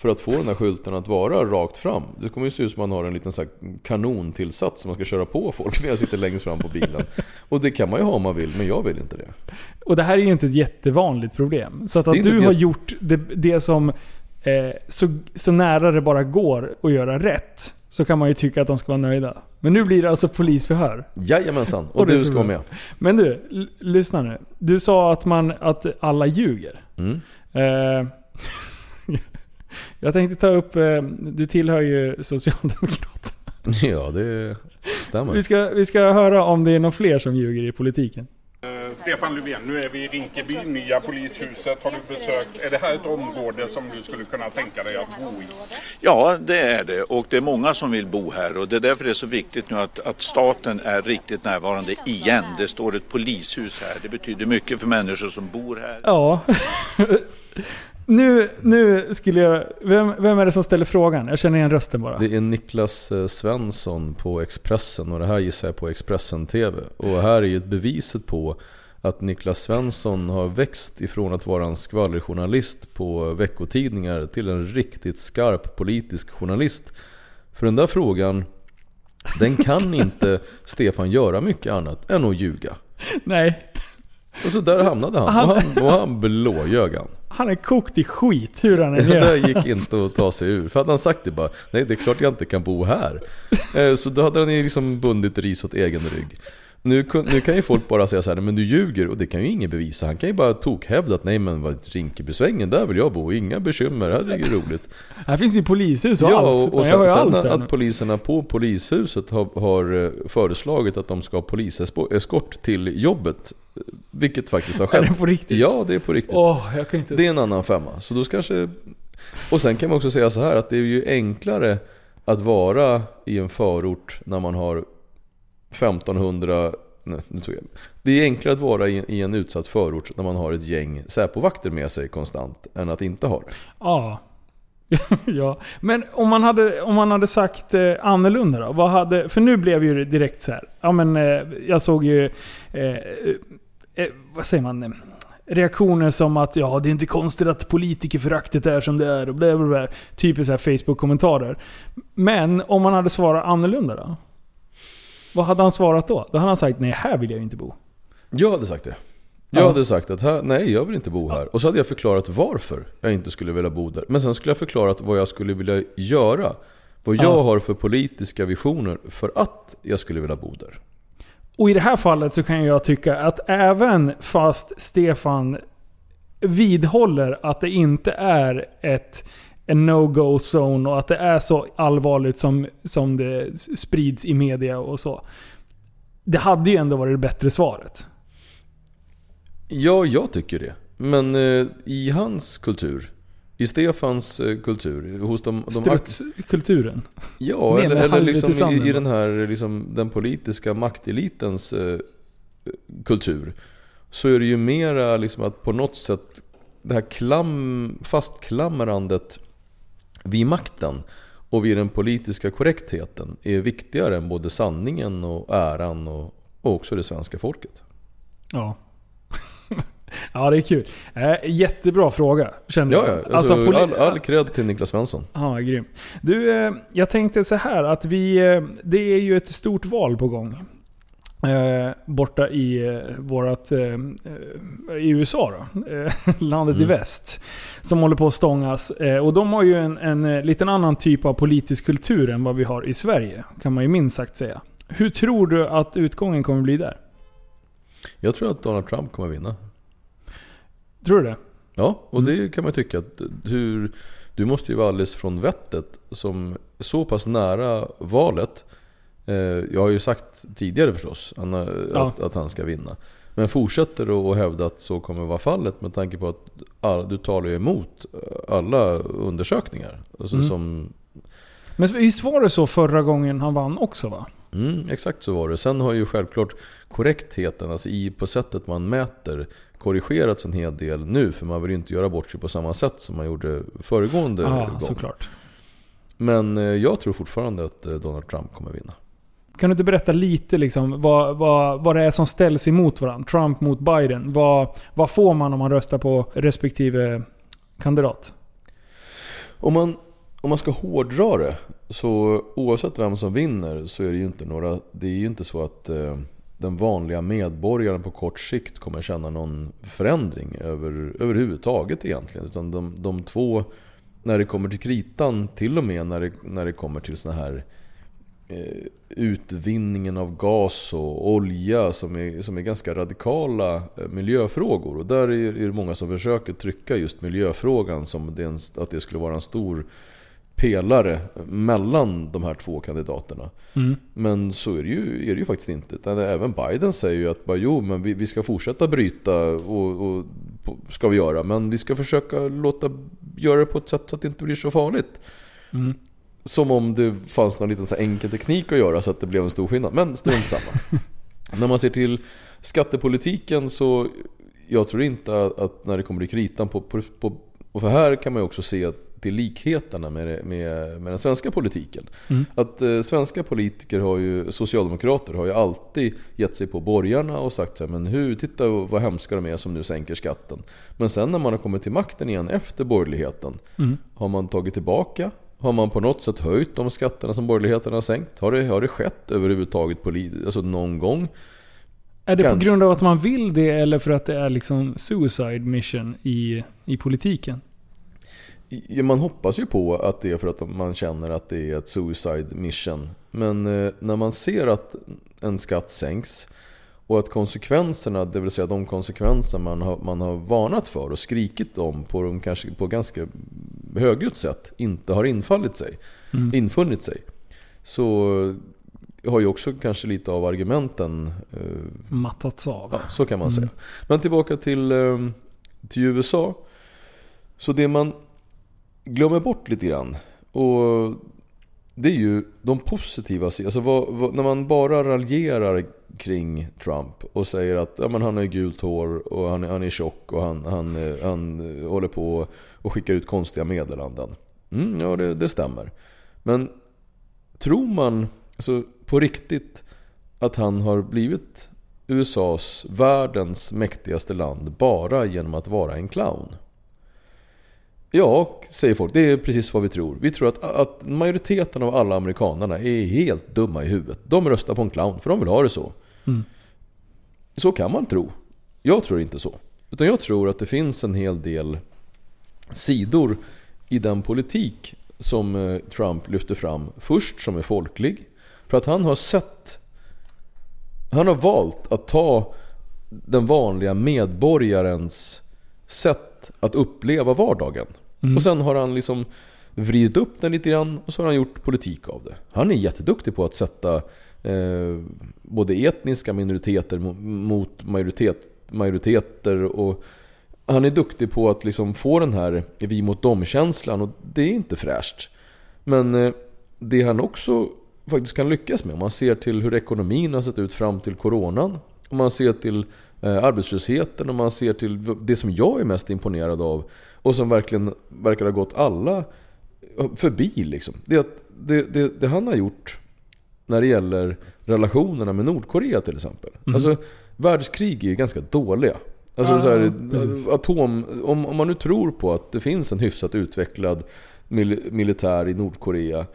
för att få den här skylten att vara rakt fram. Det kommer ju se ut som man har en liten så här kanontillsats som man ska köra på folk när jag sitter längst fram på bilen. Och det kan man ju ha om man vill, men jag vill inte det. Och det här är ju inte ett jättevanligt problem. Så att, att du har gjort det, det som eh, så, så nära det bara går att göra rätt. Så kan man ju tycka att de ska vara nöjda. Men nu blir det alltså polisförhör. Jajamensan, och, Och du ska vara med. Men du, lyssna nu. Du sa att, man, att alla ljuger. Mm. Eh, jag tänkte ta upp, eh, du tillhör ju Socialdemokraterna. Ja, det stämmer. Vi ska, vi ska höra om det är någon fler som ljuger i politiken. Eh, Stefan Löfven, nu är vi i Rinkeby, nya polishuset har du besökt. Är det här ett område som du skulle kunna tänka dig att bo i? Ja, det är det och det är många som vill bo här och det är därför det är så viktigt nu att, att staten är riktigt närvarande igen. Det står ett polishus här. Det betyder mycket för människor som bor här. Ja. nu, nu skulle jag... Vem, vem är det som ställer frågan? Jag känner igen rösten bara. Det är Niklas eh, Svensson på Expressen och det här gissar jag på Expressen TV. Och här är ju ett beviset på att Niklas Svensson har växt ifrån att vara en skvallerjournalist på veckotidningar till en riktigt skarp politisk journalist. För den där frågan, den kan inte Stefan göra mycket annat än att ljuga. Nej. Och så där hamnade han. Han- Och han, och han blåljög han. Han är kokt i skit hur han än Det där gör. gick inte att ta sig ur. För hade han sagt det bara, nej det är klart jag inte kan bo här. Eh, Så då hade han ju liksom bundit ris åt egen rygg. Nu, nu kan ju folk bara säga så här, men du ljuger och det kan ju ingen bevisa. Han kan ju bara tokhävda att nej men vad Rinkebysvängen, där vill jag bo, inga bekymmer, här är det roligt. Här finns ju polishus och Ja, allt. och, och sen, ju sen allt att poliserna på polishuset har, har eh, föreslagit att de ska ha poliseskort till jobbet. eh, Vilket faktiskt har Är skett. det på riktigt? Ja, det är på riktigt. Åh, jag kan inte... Det är en annan femma. Så då kanske... Och sen kan man också säga så här att det är ju enklare att vara i en förort när man har 1500... Nej, nu tog jag. Det är enklare att vara i, en utsatt förort när man har ett gäng Säpovakter med sig konstant än att inte ha det. Ja. ja. Men om man hade, om man hade sagt eh, annorlunda då? Vad hade, för nu blev ju det direkt så här. Ja men eh, jag såg ju... Eh, eh, eh vad säger man? Eh, Reaktioner som att ja, det är inte konstigt att politikerföraktet är som det är och bla bla bla. Typiskt Facebook-kommentarer. Men om man hade svarat annorlunda då? Vad hade han svarat då? Då hade han sagt nej, här vill jag inte bo. Jag hade sagt det. Jag Ja. hade sagt att här, nej jag vill inte bo här. Och så hade jag förklarat varför jag inte skulle vilja bo där. Men sen skulle jag förklarat vad jag skulle vilja göra. Vad jag Ja. har för politiska visioner för att jag skulle vilja bo där. Och i det här fallet så kan jag tycka att även fast Stefan vidhåller att det inte är ett en no-go zone och att det är så allvarligt som, som det sprids i media och så. Det hade ju ändå varit det bättre svaret. Ja, jag tycker det. Men eh, i hans kultur, i Stefans eh, kultur, hos de... de Strutskulturen. Ja, eller, eller liksom i i, den här liksom, den politiska maktelitens eh, kultur. Så är det ju mera liksom att på något sätt det här klam, fastklamrandet vid makten och vid den politiska korrektheten är viktigare än både sanningen och äran och, och också det svenska folket. Ja. ja, det är kul. Eh, jättebra fråga, kände Ja, jag. ja. Alltså, poli- all, all cred till Niklas Svensson. Ja, grym. Du, eh, jag tänkte så här att vi... Eh, det är ju ett stort val på gång. Eh, borta i eh, vårat... Eh, I USA då. Eh, landet i Mm. väst. Som håller på att stångas. Eh, och de har ju en, en eh, liten annan typ av politisk kultur än vad vi har i Sverige. Kan man ju minst sagt säga. Hur tror du att utgången kommer bli där? Jag tror att Donald Trump kommer vinna. Tror du det? Ja, och Mm. det kan man tycka att hur, du måste ju vara alldeles från vettet som så pass nära valet. Eh, jag har ju sagt tidigare förstås att, att han ska vinna. Men fortsätter att hävda att så kommer vara fallet med tanke på att all, du talar ju emot alla undersökningar. Alltså Mm. som, Men visst var det så förra gången han vann också va? mm, exakt så var det. Sen har ju självklart korrektheten, alltså i, på sättet man mäter, korrigerats en hel del nu. För man vill ju inte göra bort sig på samma sätt som man gjorde föregående Ja, gång. såklart. Men eh, jag tror fortfarande att eh, Donald Trump kommer vinna. Kan du inte berätta lite liksom vad, vad, vad det är som ställs emot varandra? Trump mot Biden. Vad, vad får man om man röstar på respektive kandidat? Om man, om man ska hårdra det, så oavsett vem som vinner så är det ju inte några... Det är ju inte så att eh, den vanliga medborgaren på kort sikt kommer känna någon förändring över, överhuvudtaget egentligen. Utan de, de två, när det kommer till kritan, till och med när det, när det kommer till såna här utvinningen av gas och olja som är, som är ganska radikala eh, miljöfrågor. Och där är, det många som försöker trycka just miljöfrågan som det en, att det skulle vara en stor pelare mellan de här två kandidaterna. Mm. Men så är det ju, är det ju faktiskt inte. Även Biden säger ju att bara, jo, men vi, vi ska fortsätta bryta och, och ska vi göra. Men vi ska försöka låta göra det på ett sätt så att det inte blir så farligt. Mm. Som om det fanns någon liten så enkel teknik att göra så att det blev en stor skillnad. Men strunt samma. när man ser till skattepolitiken så jag tror inte att, när det kommer till kritan på, på, på och för här kan man ju också se till likheterna med, med, med den svenska politiken. Mm. Att eh, svenska politiker har ju, socialdemokrater har ju alltid gett sig på borgarna och sagt så här, men hur, titta vad hemska de är som nu sänker skatten. Men sen när man har kommit till makten igen efter borgerligheten, Mm. har man tagit tillbaka? Har man på något sätt höjt de skatterna som borgerligheten har sänkt? Har det, har det skett överhuvudtaget alltså någon gång? Är det på Kanske. grund av att man vill det eller för att det är liksom suicide mission i, i politiken? Man hoppas ju på att det är för att man känner att det är ett suicide mission. Men eh, när man ser att en skatt sänks och att konsekvenserna, det vill säga de konsekvenser man har, man har varnat för och skrikit om på, de kanske, på ganska högljutt sätt inte har infallit sig, Mm. infunnit sig. Så har ju också kanske lite av argumenten eh, Mattats av. Ja, så kan man Mm. säga. Men tillbaka till, eh, till USA. Så det man glömmer bort lite grann. Och det är ju de positiva sidorna. Alltså vad, vad, när man bara raljerar kring Trump och säger att ja, men han har gult hår och han, är- han är tjock och han, han, han håller på och skickar ut konstiga meddelanden. Mm, ja, det, det stämmer. Men tror man alltså, på riktigt att han har blivit USAs, världens mäktigaste land bara genom att vara en clown? Ja, säger folk. Det är precis vad vi tror. Vi tror att, att majoriteten av alla amerikanerna är helt dumma i huvudet. De röstar på en clown för de vill ha det så. Mm. Så kan man tro. Jag tror inte så. Utan jag tror att det finns en hel del sidor i den politik som eh, Trump lyfter fram. Först som är folklig. För att han har sett... Han har valt att ta den vanliga medborgarens sätt att uppleva vardagen. Och sen har han liksom vridit upp den lite grann och så har han gjort politik av det. Han är jätteduktig på att sätta eh, både etniska minoriteter mo- mot majoritet, majoriteter och han är duktig på att liksom få den här vi mot dem-känslan och det är inte fräscht. Men eh, det han också faktiskt kan lyckas med, om man ser till hur ekonomin har sett ut fram till coronan, om man ser till arbetslösheten, om man ser till det som jag är mest imponerad av och som verkligen verkar ha gått alla förbi liksom. Det, att det, det, det han har gjort när det gäller relationerna med Nordkorea till exempel. Alltså världskrig är ju ganska dåliga. Alltså Ja, så här, precis. atom, om, om man nu tror på att det finns en hyfsat utvecklad mil, militär i Nordkorea.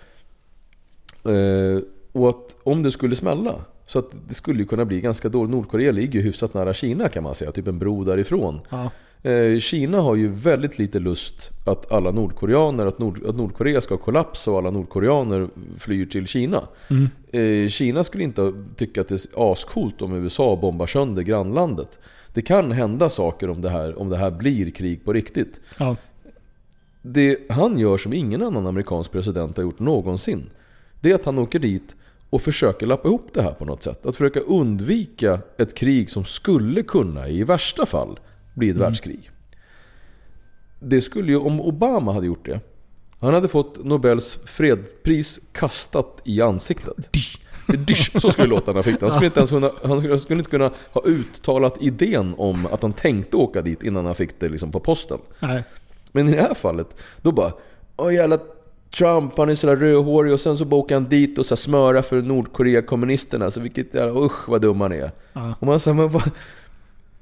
Eh, och att om det skulle smälla, så att det skulle ju kunna bli ganska dåligt. Nordkorea ligger ju hyfsat nära Kina kan man säga, typ en bro därifrån. Ja. Eh, Kina har ju väldigt lite lust att alla nordkoreaner, att, Nord, att Nordkorea ska kollapsa och alla nordkoreaner flyr till Kina. Eh, Kina skulle inte tycka att det är ascoolt om USA bombar sönder grannlandet. Det kan hända saker om det här, om det här blir krig på riktigt. Ja. Det han gör som ingen annan amerikansk president har gjort någonsin. Det är att han åker dit och försöker lappa ihop det här på något sätt. Att försöka undvika ett krig som skulle kunna, i värsta fall, bli ett världskrig. Det skulle ju, om Obama hade gjort det, han hade fått Nobels fredspris kastat i ansiktet. Dysch, så skulle låta när han fick det. Han skulle, inte ens kunna, han skulle inte kunna ha uttalat idén om att han tänkte åka dit innan han fick det liksom på posten. Nej. Men i det här fallet, då bara Åh jävla Trump, han är sådär rödhårig och sen så åker han dit och så smöra för Nordkorea-kommunisterna. Så vilket jävla, usch vad dum han är. Ja. Och man säger, men vad,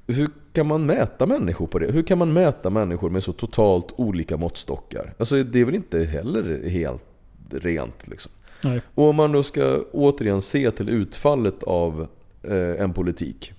hur kan man mäta människor på det? Hur kan man mäta människor med så totalt olika måttstockar? Alltså det är väl inte heller helt rent liksom. Nej. Och om man då ska återigen se till utfallet av eh, en politik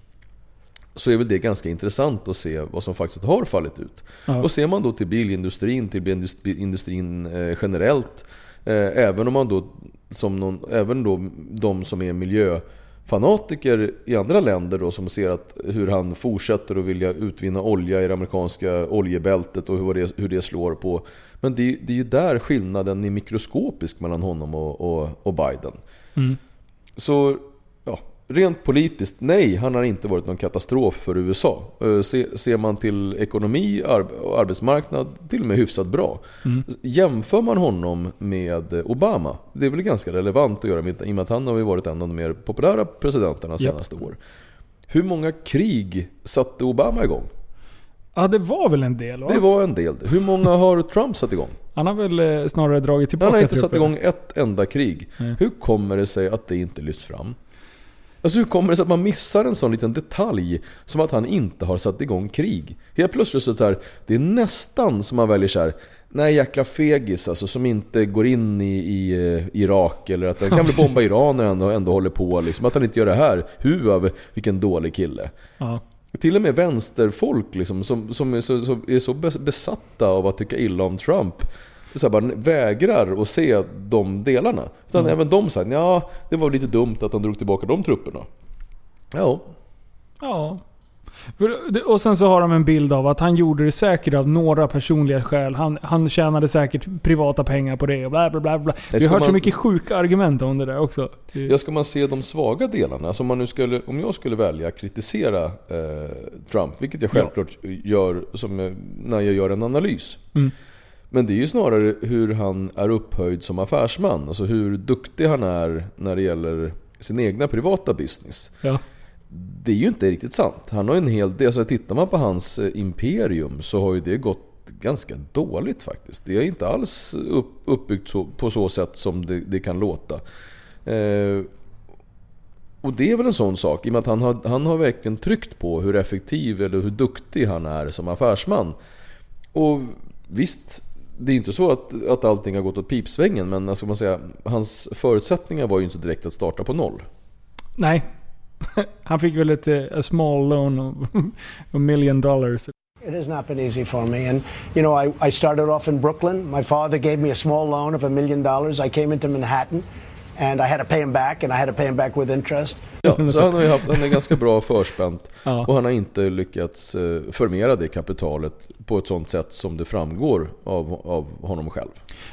så är väl det ganska intressant att se vad som faktiskt har fallit ut. Ja. Och ser man då till bilindustrin, till bilindustrin eh, generellt, eh, även om man då som någon, även då de som är miljöfanatiker i andra länder då som ser att hur han fortsätter att vilja utvinna olja i det amerikanska oljebältet och hur det, hur det slår på. Men det, det är ju där skillnaden är mikroskopisk mellan honom och, och, och Biden. Mm. Så rent politiskt, nej, han har inte varit någon katastrof för USA. Eh, Se, ser man till ekonomi och arbetsmarknad, till och med hyfsat bra. Jämför man honom med Obama, det är väl ganska relevant att göra i och med att han har varit en av de mer populära presidenterna senaste år. Hur många krig satte Obama igång? ja, det var väl en del va? Det var en del. Hur många har Trump satt igång? Han har väl eh, snarare dragit tillbaka Han har inte satt igång ett enda krig. Nej. Hur kommer det sig att det inte lyfts fram? Alltså hur kommer det sig att man missar en sån liten detalj som att han inte har satt igång krig? Helt plötsligt så, så här, det är nästan som man väljer så här. Nej jäkla fegis alltså som inte går in i, i eh, Irak eller att han kan väl bomba Iran när han ändå, ändå håller på liksom. Att han inte gör det här. Huav, vilken dålig kille. Ja. Till och med vänsterfolk liksom, som, som är, så, så, är så bes- besatta av att tycka illa om Trump så bara vägrar att se de delarna. Utan även de säger ja det var lite dumt att han drog tillbaka de trupperna. Ja, Ja. Och sen så har de en bild av att han gjorde det säkert av några personliga skäl. Han, han tjänade säkert privata pengar på det och bla bla bla. bla. Vi har hört så man- mycket sjuka argument om det där också. Ja, ska man se de svaga delarna? Alltså om, man nu skulle, om jag skulle välja att kritisera eh, Trump, vilket jag självklart gör som, eh, när jag gör en analys. Mm. Men det är ju snarare hur han är upphöjd som affärsman. Alltså hur duktig han är när det gäller sin egna privata business. Ja. Det är ju inte riktigt sant. Han har en hel del, alltså tittar man på hans eh, imperium så har ju det gått ganska dåligt faktiskt. Det är inte alls upp, uppbyggt så, på så sätt som det, det kan låta. Eh, och det är väl en sån sak, i och med att han har, han har verkligen tryckt på hur effektiv eller hur duktig han är som affärsman. Och visst, det är inte så att, att allting har gått åt pipsvängen men alltså, man säga, hans förutsättningar var ju inte direkt att starta på noll. Nej. Han fick väl ett eh, a small loan of a million dollars. It has not been easy for me. And, you know, I, I started off in Brooklyn. My father gave me a small loan of a million dollars. I came into Manhattan and I had to pay him back, and I had to pay him back with interest. Ja, så han, har ju haft, han är ganska bra förspänt Ja. och han har inte lyckats eh, förmera det kapitalet på ett sånt sätt som det framgår av, av honom själv.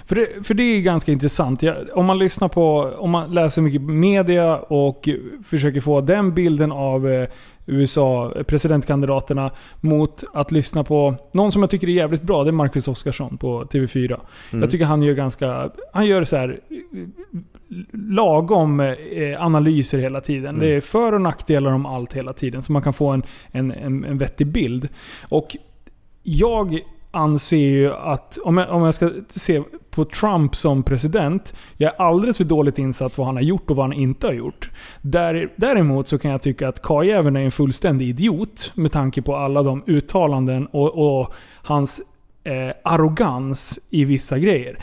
För det, för det är ganska intressant. Om man lyssnar på, om man läser mycket media och försöker få den bilden av eh, USA, presidentkandidaterna, mot att lyssna på någon som jag tycker är jävligt bra. Det är Marcus Oskarsson på TV4. Jag tycker han gör ganska, han gör så här eh, lagom eh, analyser hela tiden. Det är för och nackdelar om allt hela tiden. Så man kan få en, en, en, en vettig bild. Och jag anser ju att, om jag, om jag ska se på Trump som president, jag är alldeles för dåligt insatt vad han har gjort och vad han inte har gjort. Där, däremot så kan jag tycka att karljäveln är en fullständig idiot med tanke på alla de uttalanden och, och hans eh, arrogans i vissa grejer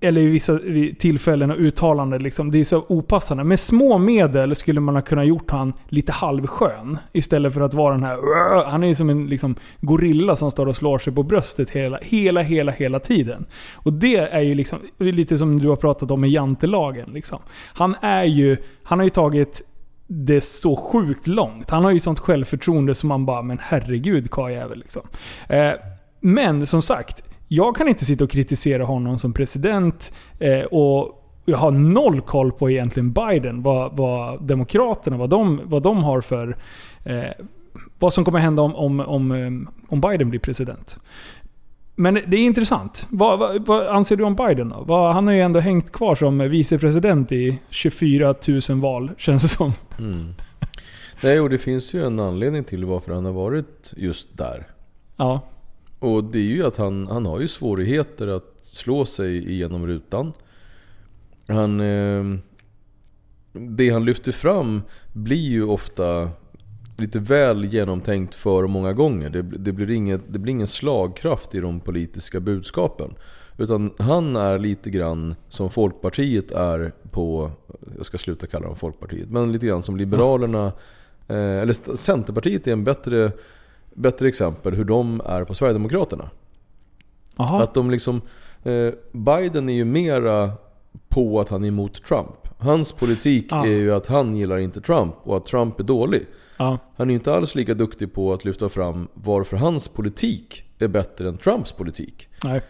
eller i vissa tillfällen och uttalanden, liksom, det är så opassande. Med små medel skulle man ha kunnat gjort han lite halvskön. Istället för att vara den här... Han är ju som en liksom, gorilla som står och slår sig på bröstet hela, hela, hela, hela tiden. Och det är ju liksom, lite som du har pratat om med jantelagen. Liksom. Han är ju... Han har ju tagit det så sjukt långt. Han har ju sånt självförtroende som man bara, men herregud karljävel liksom. Eh, men som sagt, jag kan inte sitta och kritisera honom som president eh, och jag har noll koll på egentligen Biden. Vad, vad Demokraterna, vad de, vad de har för... Eh, vad som kommer hända om, om, om, eh, om Biden blir president. Men det är intressant. Vad, vad, vad anser du om Biden då? Han har ju ändå hängt kvar som vicepresident i 24 000 val, känns det som. Nej, och det finns ju en anledning till varför han har varit just där. Ja. Och det är ju att han, han har ju svårigheter att slå sig igenom rutan. Han... Eh, det han lyfter fram blir ju ofta lite väl genomtänkt för många gånger. Det, det, blir inget, det blir ingen slagkraft i de politiska budskapen. Utan han är lite grann som Folkpartiet är på, jag ska sluta kalla dem Folkpartiet, men lite grann som Liberalerna, eh, eller Centerpartiet är en bättre, bättre exempel hur de är på Sverigedemokraterna. Aha. Att de liksom, eh, Biden är ju mera på att han är emot Trump. Hans politik Ja. är ju att han gillar inte Trump och att Trump är dålig. ja. Han är ju inte alls lika duktig på att lyfta fram varför hans politik är bättre än Trumps politik. Nej.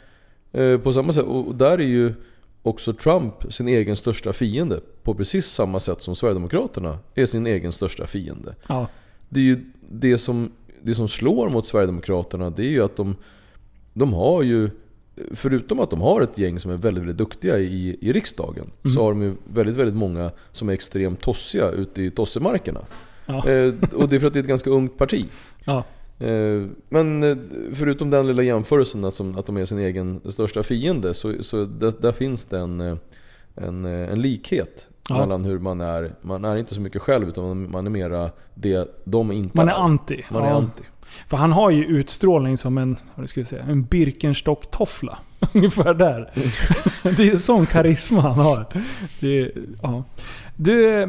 Eh, på samma sätt, och där är ju också Trump sin egen största fiende. På precis samma sätt som Sverigedemokraterna är sin egen största fiende. Ja. Det är ju det som, det som slår mot Sverigedemokraterna det är ju att de, de har ju Förutom att de har ett gäng som är väldigt, väldigt duktiga i, i riksdagen Så har de ju väldigt, väldigt många som är extremt tossiga ute i tossemarkerna. Ja. Eh, och det är för att det är ett ganska ungt parti. Ja. Eh, Men eh, förutom den lilla jämförelsen att, som, att de är sin egen största fiende så, så där, där finns det en, eh, en, en likhet Ja. mellan hur man är. Man är inte så mycket själv utan man är mera det de inte Man är anti. Man är Ja. anti. För han har ju utstrålning som en, vad ska jag säga, en Birkenstock-toffla. Ungefär där. det är sån karisma han har. Det är, ja. Du,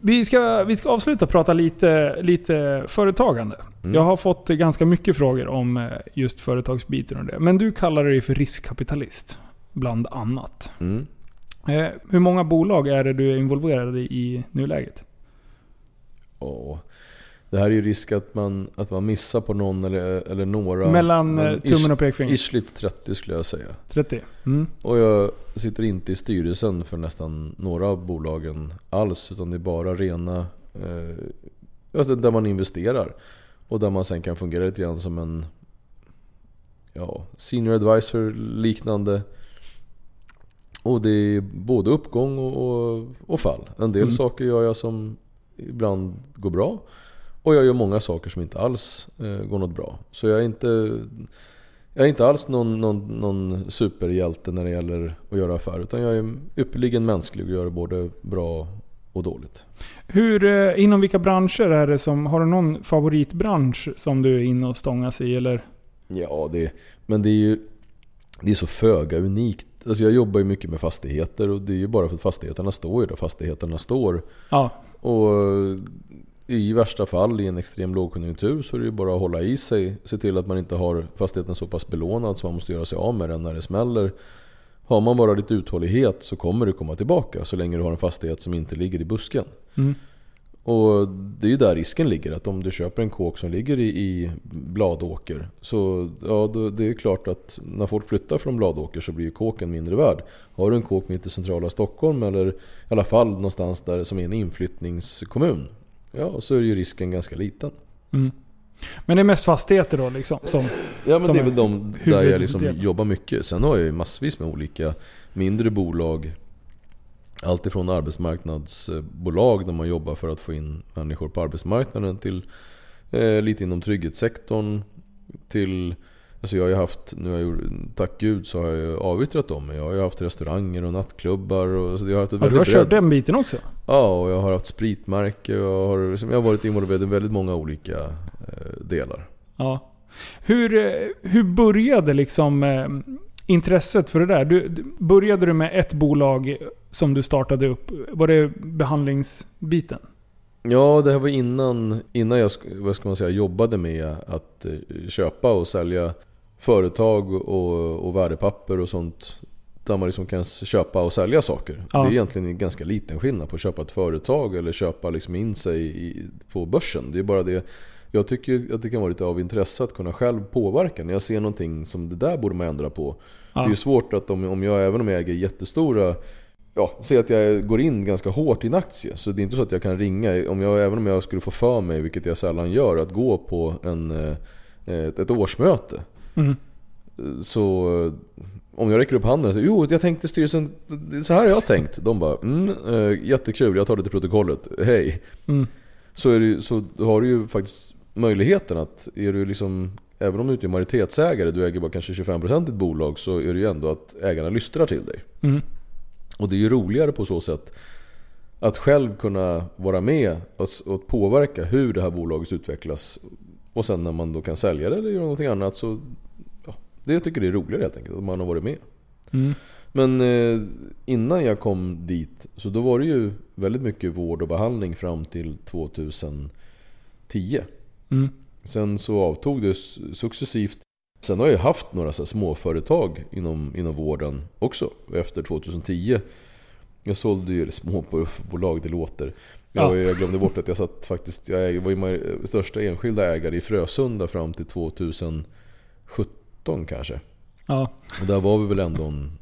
vi ska, vi ska avsluta och prata lite, lite företagande. Mm. Jag har fått ganska mycket frågor om eh, just företagsbiten och det. Men du kallar dig för riskkapitalist. Bland annat. Mm. Eh, hur många bolag är det du är involverad i i nuläget? Och det här är ju risk att man, att man missar på någon eller, eller några. Mellan Men eh, tummen och pekfingret? Ishligt 30 skulle jag säga. 30? Mm. Och jag sitter inte i styrelsen för nästan några av bolagen alls. Utan det är bara rena... Eh, alltså där man investerar. Och där man sen kan fungera lite grann som en ja, senior advisor liknande. Och det är både uppgång och, och, och fall. En del Mm. saker gör jag som ibland går bra. Och jag gör många saker som inte alls eh, går något bra. Så jag är inte, jag är inte alls någon, någon, någon superhjälte när det gäller att göra affärer. Utan jag är ypperligen mänsklig och gör både bra och dåligt. Hur, eh, inom vilka branscher är det som... Har du någon favoritbransch som du är inne och stångas i eller? Ja, det, men det är ju det är så föga unikt. Alltså jag jobbar ju mycket med fastigheter och det är ju bara för att fastigheterna står ju där fastigheterna står. Ja. Och i värsta fall i en extrem lågkonjunktur så är det ju bara att hålla i sig. Se till att man inte har fastigheten så pass belånad så man måste göra sig av med den när det smäller. Har man bara lite uthållighet så kommer det komma tillbaka så länge du har en fastighet som inte ligger i busken. Mm. Och det är ju där risken ligger. Att om du köper en kåk som ligger i, i bladåker så ja, då, det är klart att när folk flyttar från bladåker så blir ju kåken mindre värd. Har du en kåk mitt i centrala Stockholm eller i alla fall någonstans där som är en inflyttningskommun. Ja, så är ju risken ganska liten. Mm. Men det är mest fastigheter då liksom? Som, Ja men som det är väl de där jag liksom jobbar mycket. Sen har jag ju massvis med olika mindre bolag. Allt ifrån arbetsmarknadsbolag där man jobbar för att få in människor på arbetsmarknaden till eh, lite inom trygghetssektorn. Till, alltså jag har ju haft, nu har jag, tack gud så har jag avyttrat dem. Jag har haft restauranger och nattklubbar. Och, så jag har haft ett Ja, du har kört den biten också? Ja, och jag har haft spritmärke och jag har, liksom, jag har varit involverad i väldigt många olika eh, delar. Ja. Hur, eh, hur började liksom eh, intresset för det där? Du, började du med ett bolag som du startade upp? Var det behandlingsbiten? Ja, det här var innan, innan jag vad ska man säga, jobbade med att eh, köpa och sälja företag och, och värdepapper och sånt. Där man liksom kan köpa och sälja saker. Ja. Det är egentligen en ganska liten skillnad på att köpa ett företag eller köpa liksom in sig i, på börsen. Det är bara det jag tycker att det kan vara lite av intresse att kunna själv påverka. När jag ser någonting som det där borde man ändra på. Ja. Det är ju svårt att om, om jag, även om jag äger jättestora Ja, säg att jag går in ganska hårt i en aktie. Så det är inte så att jag kan ringa, om jag, även om jag skulle få för mig, vilket jag sällan gör, att gå på en, eh, ett, ett årsmöte. Mm. Så eh, om jag räcker upp handen och säger jo jag tänkte styrelsen, så här har jag tänkt. De bara mm, eh, jättekul, jag tar det till protokollet, hej. Mm. Så, är det, så har du ju faktiskt möjligheten att, är du liksom, även om du inte är majoritetsägare, du äger bara kanske 25% i ett bolag, så är det ju ändå att ägarna lyssnar till dig. Mm. Och det är ju roligare på så sätt att själv kunna vara med och, påverka hur det här bolaget utvecklas. Och sen när man då kan sälja det eller göra någonting annat så... Ja, det jag tycker det är roligare helt enkelt, att man har varit med. Mm. Men eh, innan jag kom dit så då var det ju väldigt mycket vård och behandling fram till 2010. Mm. Sen så avtog det successivt. Sen har jag haft några så småföretag inom, inom vården också efter 2010. Jag sålde ju, småbolag det låter. Jag, Ja. jag glömde bort att jag satt faktiskt, jag var ju största enskilda ägare i Frösunda fram till 2017 kanske. Ja. Och där var vi väl ändå en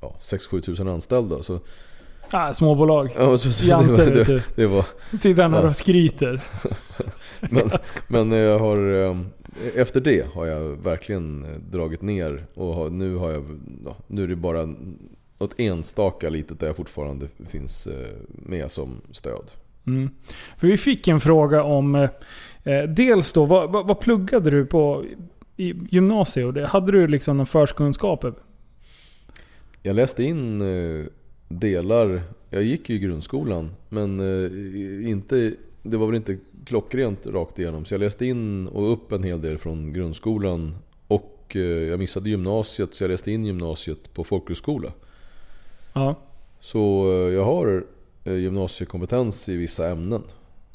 ja, 6-7 tusen anställda. Så, Ah, småbolag. ja, så, så, Jante, det, det, du. det var, Sitter han Ja. och skryter. Men, men jag har, eh, efter det har jag verkligen eh, dragit ner och har, nu har jag, ja, nu är det bara något enstaka litet där jag fortfarande finns eh, med som stöd. Mm. För vi fick en fråga om... Eh, eh, dels då, vad, vad, vad pluggade du på i gymnasiet? Hade du liksom någon förkunskaper? Jag läste in delar, jag gick ju i grundskolan men eh, inte, det var väl inte klockrent rakt igenom. Så jag läste in och upp en hel del från grundskolan och eh, jag missade gymnasiet så jag läste in gymnasiet på folkhögskola. Ja. Så eh, jag har gymnasiekompetens i vissa ämnen.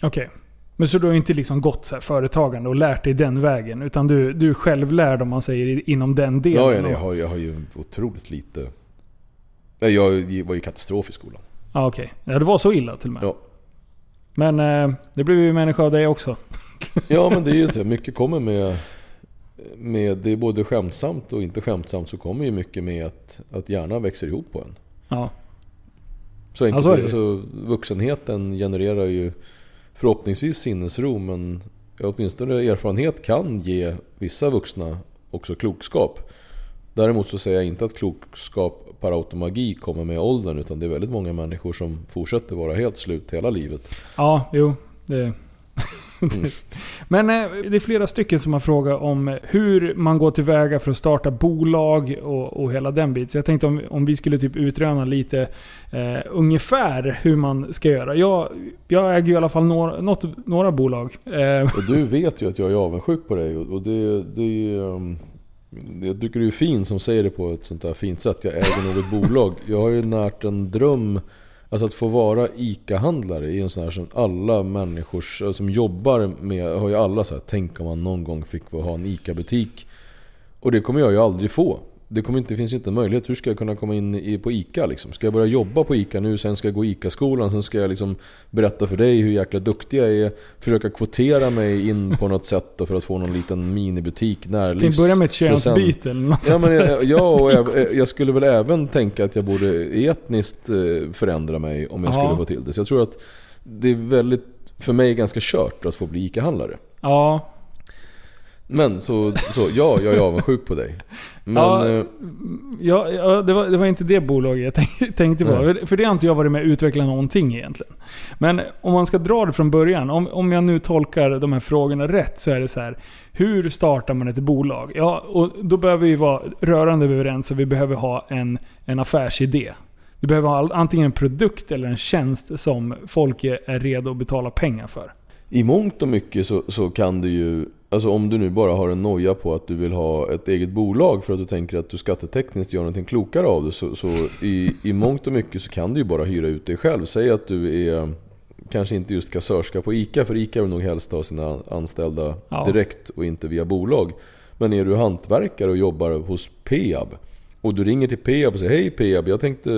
Okej. Men så du har inte liksom gått så företagande och lärt dig den vägen? Utan du, du är självlärd om man säger inom den delen? Ja, ja nej, jag, har, jag har ju otroligt lite... Jag var ju katastrof i skolan. Ja, okej. Ja, det var så illa till och med. Ja. Men eh, det blev ju människa av dig också. Ja men det är ju så, mycket kommer med, med... Det är både skämtsamt och inte skämtsamt så kommer ju mycket med att, att hjärnan växer ihop på en. Ja. Så enkelt Ja, så är är det. det. Så vuxenheten genererar ju förhoppningsvis sinnesro men åtminstone erfarenhet kan ge vissa vuxna också klokskap. Däremot så säger jag inte att klokskap per automagi kommer med åldern utan det är väldigt många människor som fortsätter vara helt slut hela livet. Ja, jo. Det. Men eh, det är flera stycken som har frågat om hur man går tillväga för att starta bolag och, och hela den biten. Så jag tänkte om, om vi skulle typ utröna lite eh, ungefär hur man ska göra. Jag, jag äger ju i alla fall några, något, några bolag. Eh, Och du vet ju att jag är avundsjuk på dig och det, det, um, jag tycker du är fin som säger det på ett sånt här fint sätt. Jag äger något bolag. Jag har ju närt en dröm Alltså att få vara ICA-handlare är en sån här som alla människor eh, som jobbar med, har ju alla så här, tänk om man någon gång fick ha en ICA-butik. Och det kommer jag ju aldrig få det, kommer inte, det finns inte en möjlighet. Hur ska jag kunna komma in i, på ICA liksom? Ska jag börja jobba på ICA nu, sen ska jag gå ICA-skolan, sen ska jag liksom berätta för dig hur jäkla duktig jag är. Försöka kvotera mig in på något sätt för att få någon liten minibutik, närlivs... Kan börja med ett könsbyte eller något Ja, men jag, ja och jag, jag, skulle väl även tänka att jag borde etniskt eh, förändra mig om jag Aha. skulle få till det. Så jag tror att det är väldigt, för mig, ganska kört att få bli ICA-handlare. Ja, men så, så ja, jag är avundsjuk på dig. Men, ja, eh, ja, ja det, var, det var inte det bolaget jag tänkte på. Nej. För det har inte jag varit med och utvecklat någonting egentligen. Men om man ska dra det från början. Om, om jag nu tolkar de här frågorna rätt så är det så här. Hur startar man ett bolag? Ja, och då behöver vi vara rörande överens och vi behöver ha en, en affärsidé. Du behöver ha antingen en produkt eller en tjänst som folk är redo att betala pengar för. I mångt och mycket så, så kan du ju Alltså om du nu bara har en noja på att du vill ha ett eget bolag för att du tänker att du skattetekniskt gör någonting klokare av det. Så, så i, i mångt och mycket så kan du ju bara hyra ut dig själv. Säg att du är kanske inte just kassörska på ICA, för ICA vill nog helst ha sina anställda ja. direkt och inte via bolag. Men är du hantverkare och jobbar hos Peab och du ringer till Peab och säger Hej Peab, jag tänkte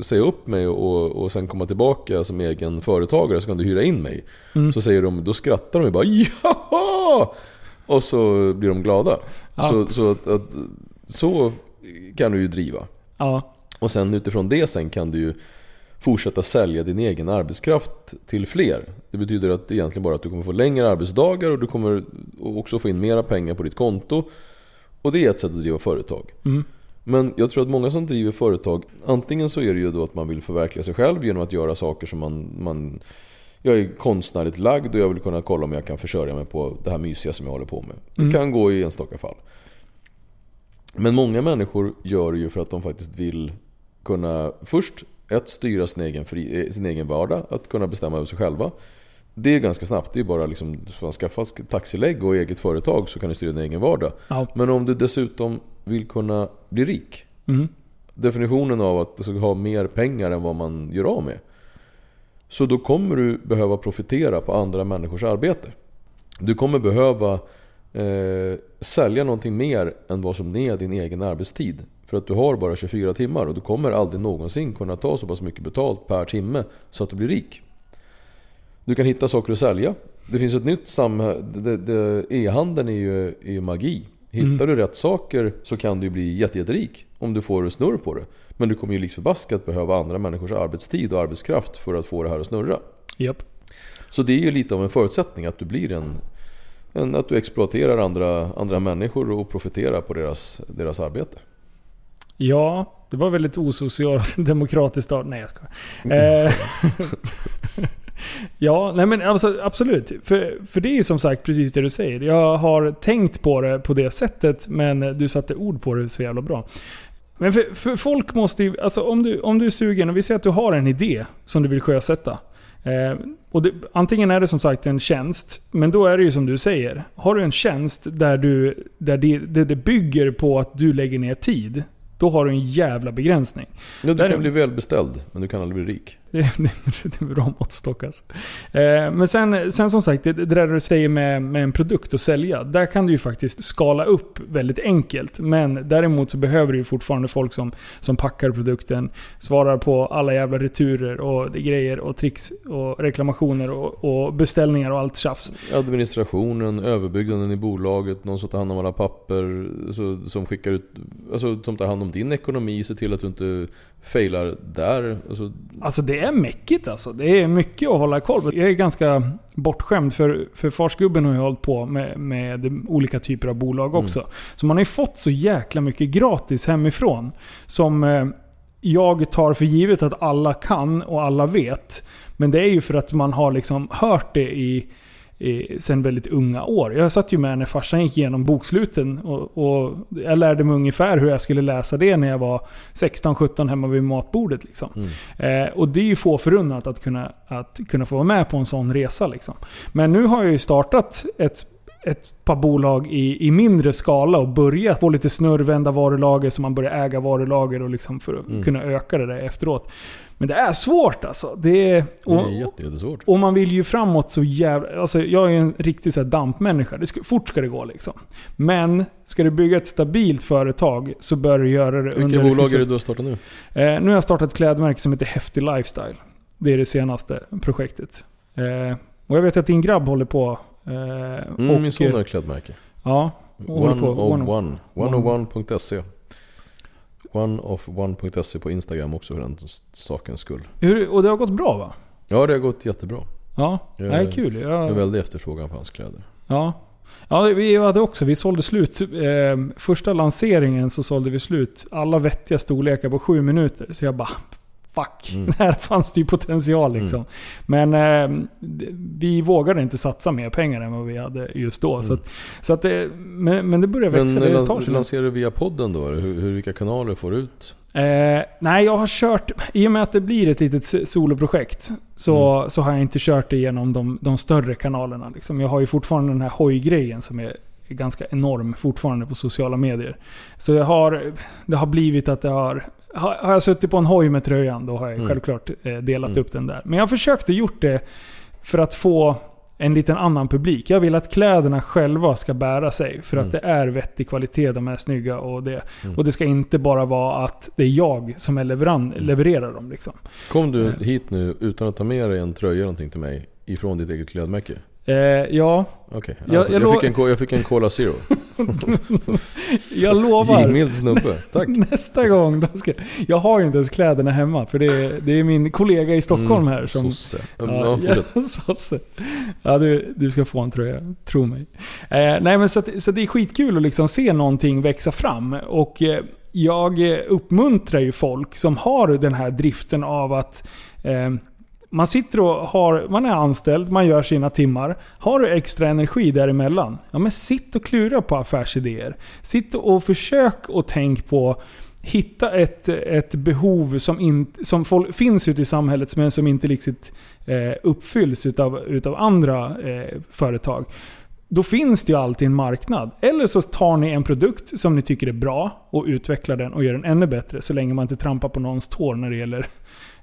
säga upp mig och, och sen komma tillbaka som egen företagare så kan du hyra in mig. Mm. Så säger de, då skrattar de bara ja Och så blir de glada. Ja. Så, så, att, att, så kan du ju driva. Ja. Och sen utifrån det sen kan du ju fortsätta sälja din egen arbetskraft till fler. Det betyder att egentligen bara att du kommer få längre arbetsdagar och du kommer också få in mera pengar på ditt konto. Och det är ett sätt att driva företag. Mm. Men jag tror att många som driver företag, antingen så är det ju då att man vill förverkliga sig själv genom att göra saker som man, man jag är konstnärligt lagd och jag vill kunna kolla om jag kan försörja mig på det här mysiga som jag håller på med. Det mm. kan gå i enstaka fall. Men många människor gör det ju för att de faktiskt vill kunna först ett, styra sin egen, fri, eh, sin egen vardag, att kunna bestämma över sig själva. Det är ganska snabbt. Det är bara liksom, att skaffa taxilägg och eget företag så kan du styra din egen vardag. Ja. Men om du dessutom vill kunna bli rik. Mm. Definitionen av att du ska ha mer pengar än vad man gör av med. Så då kommer du behöva profitera på andra människors arbete. Du kommer behöva eh, sälja någonting mer än vad som är din egen arbetstid. För att du har bara 24 timmar och du kommer aldrig någonsin kunna ta så pass mycket betalt per timme så att du blir rik. Du kan hitta saker att sälja. Det finns ett nytt samhälle. E-handeln är ju, är ju magi. Hittar mm. du rätt saker så kan du bli jätterik om du får snurr på det. Men du kommer ju förbaskat behöva andra människors arbetstid och arbetskraft för att få det här att snurra. Yep. Så det är ju lite av en förutsättning att du blir en, en att du exploaterar andra, andra människor och profiterar på deras, deras arbete. Ja, det var väldigt osocialdemokratiskt start. Nej jag skojar. Eh, ja, nej men alltså, absolut. För, för det är som sagt precis det du säger. Jag har tänkt på det på det sättet, men du satte ord på det så jävla bra. Men för, för folk måste ju, alltså om du, om du är sugen, och vi säger att du har en idé som du vill sjösätta. Eh, och det, antingen är det som sagt en tjänst, men då är det ju som du säger. Har du en tjänst där, du, där det, där det bygger på att du lägger ner tid, då har du en jävla begränsning. Ja, du där kan bli välbeställd, men du kan aldrig bli rik. Det, är en bra måttstock alltså. Eh, men sen, sen som sagt, det, det där du säger med, med en produkt att sälja. Där kan du ju faktiskt skala upp väldigt enkelt. Men däremot så behöver du ju fortfarande folk som, som packar produkten, svarar på alla jävla returer och grejer och tricks och reklamationer och, och beställningar och allt tjafs. Administrationen, överbyggnaden i bolaget, någon som tar hand om alla papper, så, som skickar ut, alltså som tar hand om din ekonomi, ser till att du inte failar där. Alltså, alltså det är mäckigt alltså. Det är mycket att hålla koll på. Jag är ganska bortskämd för, för farsgubben har ju hållit på med, med olika typer av bolag mm. också. Mm. Så man har ju fått så jäkla mycket gratis hemifrån. Som eh, jag tar för givet att alla kan och alla vet. Men det är ju för att man har liksom hört det i sen väldigt unga år. Jag satt ju med när farsan gick igenom boksluten och, och jag lärde mig ungefär hur jag skulle läsa det när jag var 16-17 hemma vid matbordet. Liksom. Mm. Eh, och det är ju få förunnat att kunna, att kunna få vara med på en sån resa. Liksom. Men nu har jag ju startat ett ett par bolag i, i mindre skala och börjat få lite snurr, vända varulager så man börjar äga varulager och liksom för att mm. kunna öka det där efteråt. Men det är svårt alltså. Det är, Det och, är jätte, jättesvårt. och man vill ju framåt så jävla... Alltså jag är ju en riktig så här dampmänniska. Det ska, fort ska det gå liksom. Men ska du bygga ett stabilt företag så bör du göra det under... Vilka bolag är det du har startat nu? Eh, nu har jag startat ett klädmärke som heter Häftig Lifestyle. Det är det senaste projektet. Eh, och jag vet att din grabb håller på. Eh, Mm, och, min son har ett klädmärke. Ja. Och håller på- 101. 101.se. Oneof1.se på Instagram också för den sakens skull. Hur, och det har gått bra va? Ja, det har gått jättebra. Ja, Jag- det är kul. Det är Jag, väldigt efterfrågan på hans kläder. ja. ja, vi hade också, vi sålde slut. Eh, första lanseringen så sålde vi slut alla vettiga storlekar på sju minuter. Så jag bara, fuck. Mm. Här fanns det ju potential liksom. Men eh, vi vågade inte satsa mer pengar än vad vi hade just då. Så, att, så att det, men, men det börjar Mm. Men växa. när det tar lans- sig lanserar du via podden då? Hur, hur, vilka kanaler får du ut? Eh, nej, jag har kört... I och med att det blir ett litet soloprojekt så, Mm. så har jag inte kört det genom de, de större kanalerna. Liksom. Jag har ju fortfarande den här hoj-grejen som är är ganska enorm fortfarande på sociala medier. Så jag har, det har blivit att det har... Har har jag suttit på en hoj med tröjan, då har jag Mm. självklart eh, delat Mm. upp den där. Men jag har försökt att gjort det för att få en liten annan publik. Jag vill att kläderna själva ska bära sig. För att Mm. det är vettig kvalitet, de är snygga och det. Mm. Och det ska inte bara vara att det är jag som är leveran, Mm. levererar dem. Liksom. Kom du Eh. hit nu utan att ta med dig en tröja eller någonting till mig ifrån ditt eget klädmärke? Eh, ja, Okej. Jag- Jag, jag jag, fick en, jag fick en Cola Zero. jag lovar. Givmild snubbe. Tack. Nästa gång, då ska, jag har ju inte ens kläderna hemma. För det är, det är min kollega i Stockholm här som... Mm. Sosse. Ja, Ja, ja, sosse. ja du, du ska få en tröja, tro mig. Eh, nej men så, att, så det är skitkul att liksom se någonting växa fram. Och eh, jag uppmuntrar ju folk som har den här driften av att eh, man sitter och har, man är anställd, man gör sina timmar. Har du extra energi däremellan? Ja men sitt och klura på affärsidéer. Sitt och försök och tänk på Hitta ett, ett behov som, in, som folk, finns ute i samhället men som inte riktigt eh, uppfylls utav, utav andra eh, företag. Då finns det ju alltid en marknad. Eller så tar ni en produkt som ni tycker är bra och utvecklar den och gör den ännu bättre. Så länge man inte trampar på någons tår när det gäller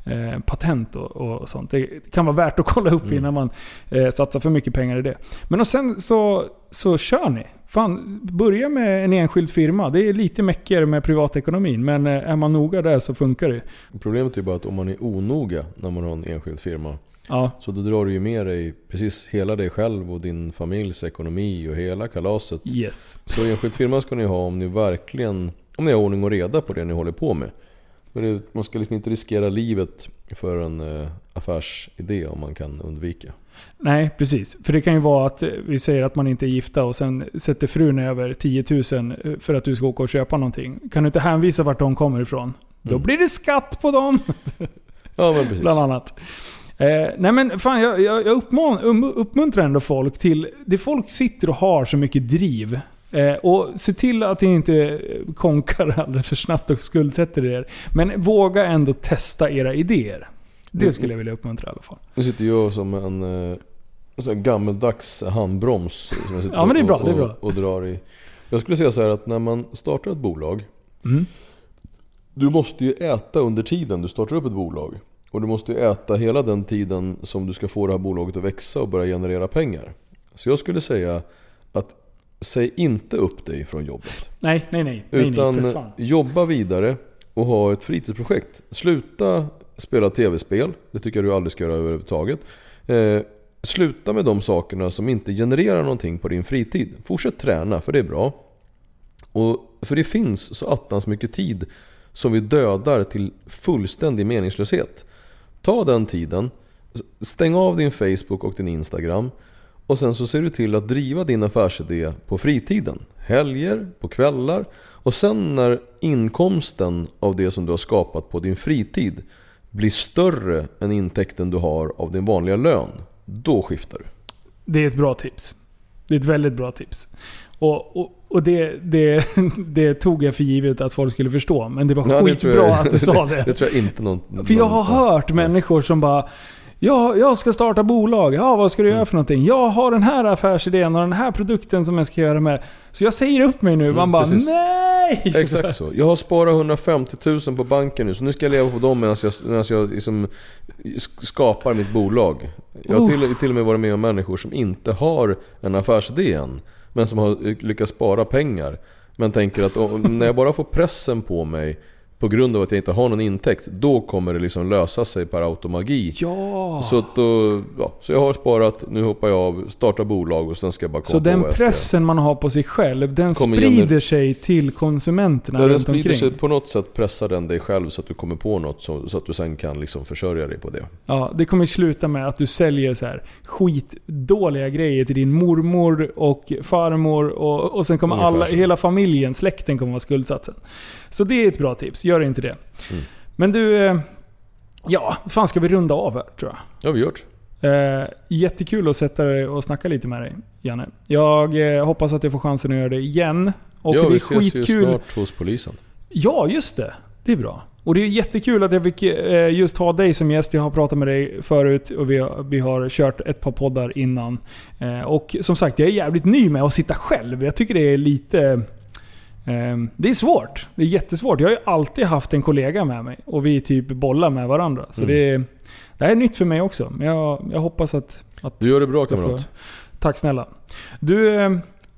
eh, patent och, och sånt. Det kan vara värt att kolla upp Mm. innan man eh, satsar för mycket pengar i det. Men och sen så, så kör ni. Fan, börja med en enskild firma. Det är lite mäckigare med privatekonomin. Men eh, är man noga där så funkar det. Problemet är bara att om man är onoga när man har en enskild firma Ja, så då drar du ju med dig precis hela dig själv och din familjs ekonomi och hela kalaset. yes. Så enskild firma ska ni ha om ni verkligen om ni har ordning och reda på det ni håller på med. Men man ska liksom inte riskera livet för en eh, affärsidé om man kan undvika. Nej, precis. För det kan ju vara att eh, vi säger att man inte är gifta och sen sätter frun över 10 000 för att du ska åka och köpa någonting. Kan du inte hänvisa vart de kommer ifrån? Då Mm. blir det skatt på dem, Ja men precis. bland annat. Eh, nej men fan, jag, jag, jag um, uppmuntrar ändå folk till... Det folk sitter och har så mycket driv. Eh, och se till att ni inte eh, konkar alldeles för snabbt och skuldsätter er. Men våga ändå testa era idéer. Det Mm. skulle jag vilja uppmuntra i alla fall. Nu sitter jag som en, eh, en gammeldags handbroms. Som jag sitter Ja, men det är bra, och, det är bra. Och, och drar i. Jag skulle säga så här att när man startar ett bolag. Mm. Du måste ju äta under tiden du startar upp ett bolag. Och du måste ju äta hela den tiden som du ska få det här bolaget att växa och börja generera pengar. Så jag skulle säga att säg inte upp dig från jobbet. Nej, nej, nej. nej, Utan nej för fan. jobba vidare och ha ett fritidsprojekt. Sluta spela tv-spel. Det tycker jag du aldrig ska göra överhuvudtaget. Eh, sluta med de sakerna som inte genererar någonting på din fritid. Fortsätt träna, för det är bra. Och, för det finns så attans mycket tid som vi dödar till fullständig meningslöshet. Ta den tiden, stäng av din Facebook och din Instagram och sen så ser du till att driva din affärsidé på fritiden. Helger, på kvällar och sen när inkomsten av det som du har skapat på din fritid blir större än intäkten du har av din vanliga lön. Då skiftar du. Det är ett bra tips. Det är ett väldigt bra tips. Och, och, och det, det, det tog jag för givet att folk skulle förstå. Men det var Ja, skitbra jag- att du sa det. Det tror jag inte någon... För jag har hört människor som bara Ja, jag ska starta bolag. Ja, vad ska du göra för någonting? Jag har den här affärsidén och den här produkten som jag ska göra med. Så jag säger upp mig nu. Man bara precis. nej! Exakt så. Jag har sparat 150 000 på banken nu, så nu ska jag leva på dem medan jag, medan jag liksom sk- skapar mitt bolag. Jag har till, till och med varit med om människor som inte har en affärsidé än, men som har lyckats spara pengar. Men tänker att om, när jag bara får pressen på mig på grund av att jag inte har någon intäkt, då kommer det liksom lösa sig per automagi. Ja! Så, då, ja, så jag har sparat, nu hoppar jag av, startar bolag och sen ska jag bara komma Så på den vad jag ska pressen man har på sig själv, den Kommer sprider gener- sig till konsumenterna Ja, den runt sprider omkring. sig på något sätt, pressar den dig själv så att du kommer på något så, så att du sen kan liksom försörja dig på det. Ja, det kommer sluta med att du säljer så här skitdåliga grejer till din mormor och farmor och, och sen kommer Ungefär alla, så. hela familjen, släkten kommer vara skuldsatt sen. Så det är ett bra tips, gör inte det. Mm. Men du, eh, ja, fan ska vi runda av här tror jag. Ja, vi gjort. Eh, jättekul att sätta dig och snacka lite med dig, Janne. Jag eh, hoppas att jag får chansen att göra det igen. Och ja, det vi är ses ju skitkul. snart hos polisen. Ja, just det. Det är bra. Och det är jättekul att jag fick eh, just ha dig som gäst. Jag har pratat med dig förut och vi har, vi har kört ett par poddar innan. Eh, och som sagt, jag är jävligt ny med att sitta själv. Jag tycker det är lite... Eh, det är svårt. Det är jättesvårt. Jag har ju alltid haft en kollega med mig och vi typ bollar med varandra. Så Mm. det, är, det här är nytt för mig också. Men jag, jag hoppas att... att Du gör det bra jag får- kamrat. Tack snälla. Du, eh,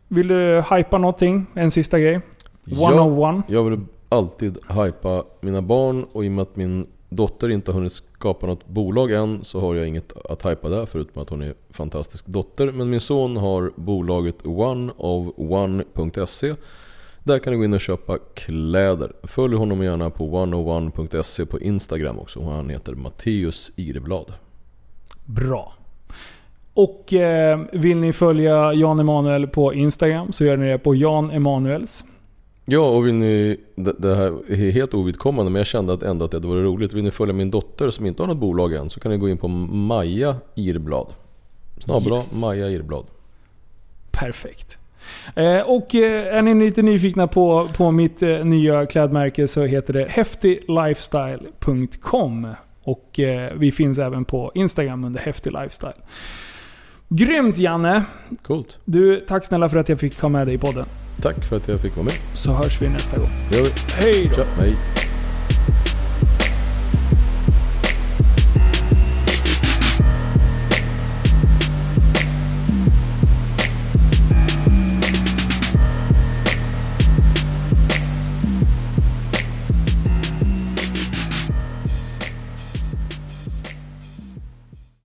vill du hypa någonting? En sista grej? Ja. 101? Jag vill alltid hypa mina barn och i och med att min dotter inte har hunnit skapa något bolag än så har jag inget att hypa där förutom att hon är en fantastisk dotter. Men min son har bolaget oneofone.se Där kan du gå in och köpa kläder. Följ honom gärna på oneofone.se på Instagram också. Han heter Matteus Ireblad. Bra. Och eh, vill ni följa Jan Emanuel på Instagram så gör ni det på Jan Emanuels. Ja, och vill ni... Det, här är helt ovidkommande men jag kände att ändå att det vore roligt. Vill ni följa min dotter som inte har något bolag än så kan ni gå in på Maja Irblad. Snabbla Yes. Maja Irblad. Perfekt. Eh, och eh, är ni lite nyfikna på, på mitt eh, nya klädmärke så heter det häftiglifestyle.com. Och vi finns även på Instagram under häftig lifestyle. Grymt Janne! Coolt. Du, tack snälla för att jag fick ha med dig i podden. Tack för att jag fick vara med. Så hörs vi nästa gång. Det gör vi. Hej då! Tja, hej.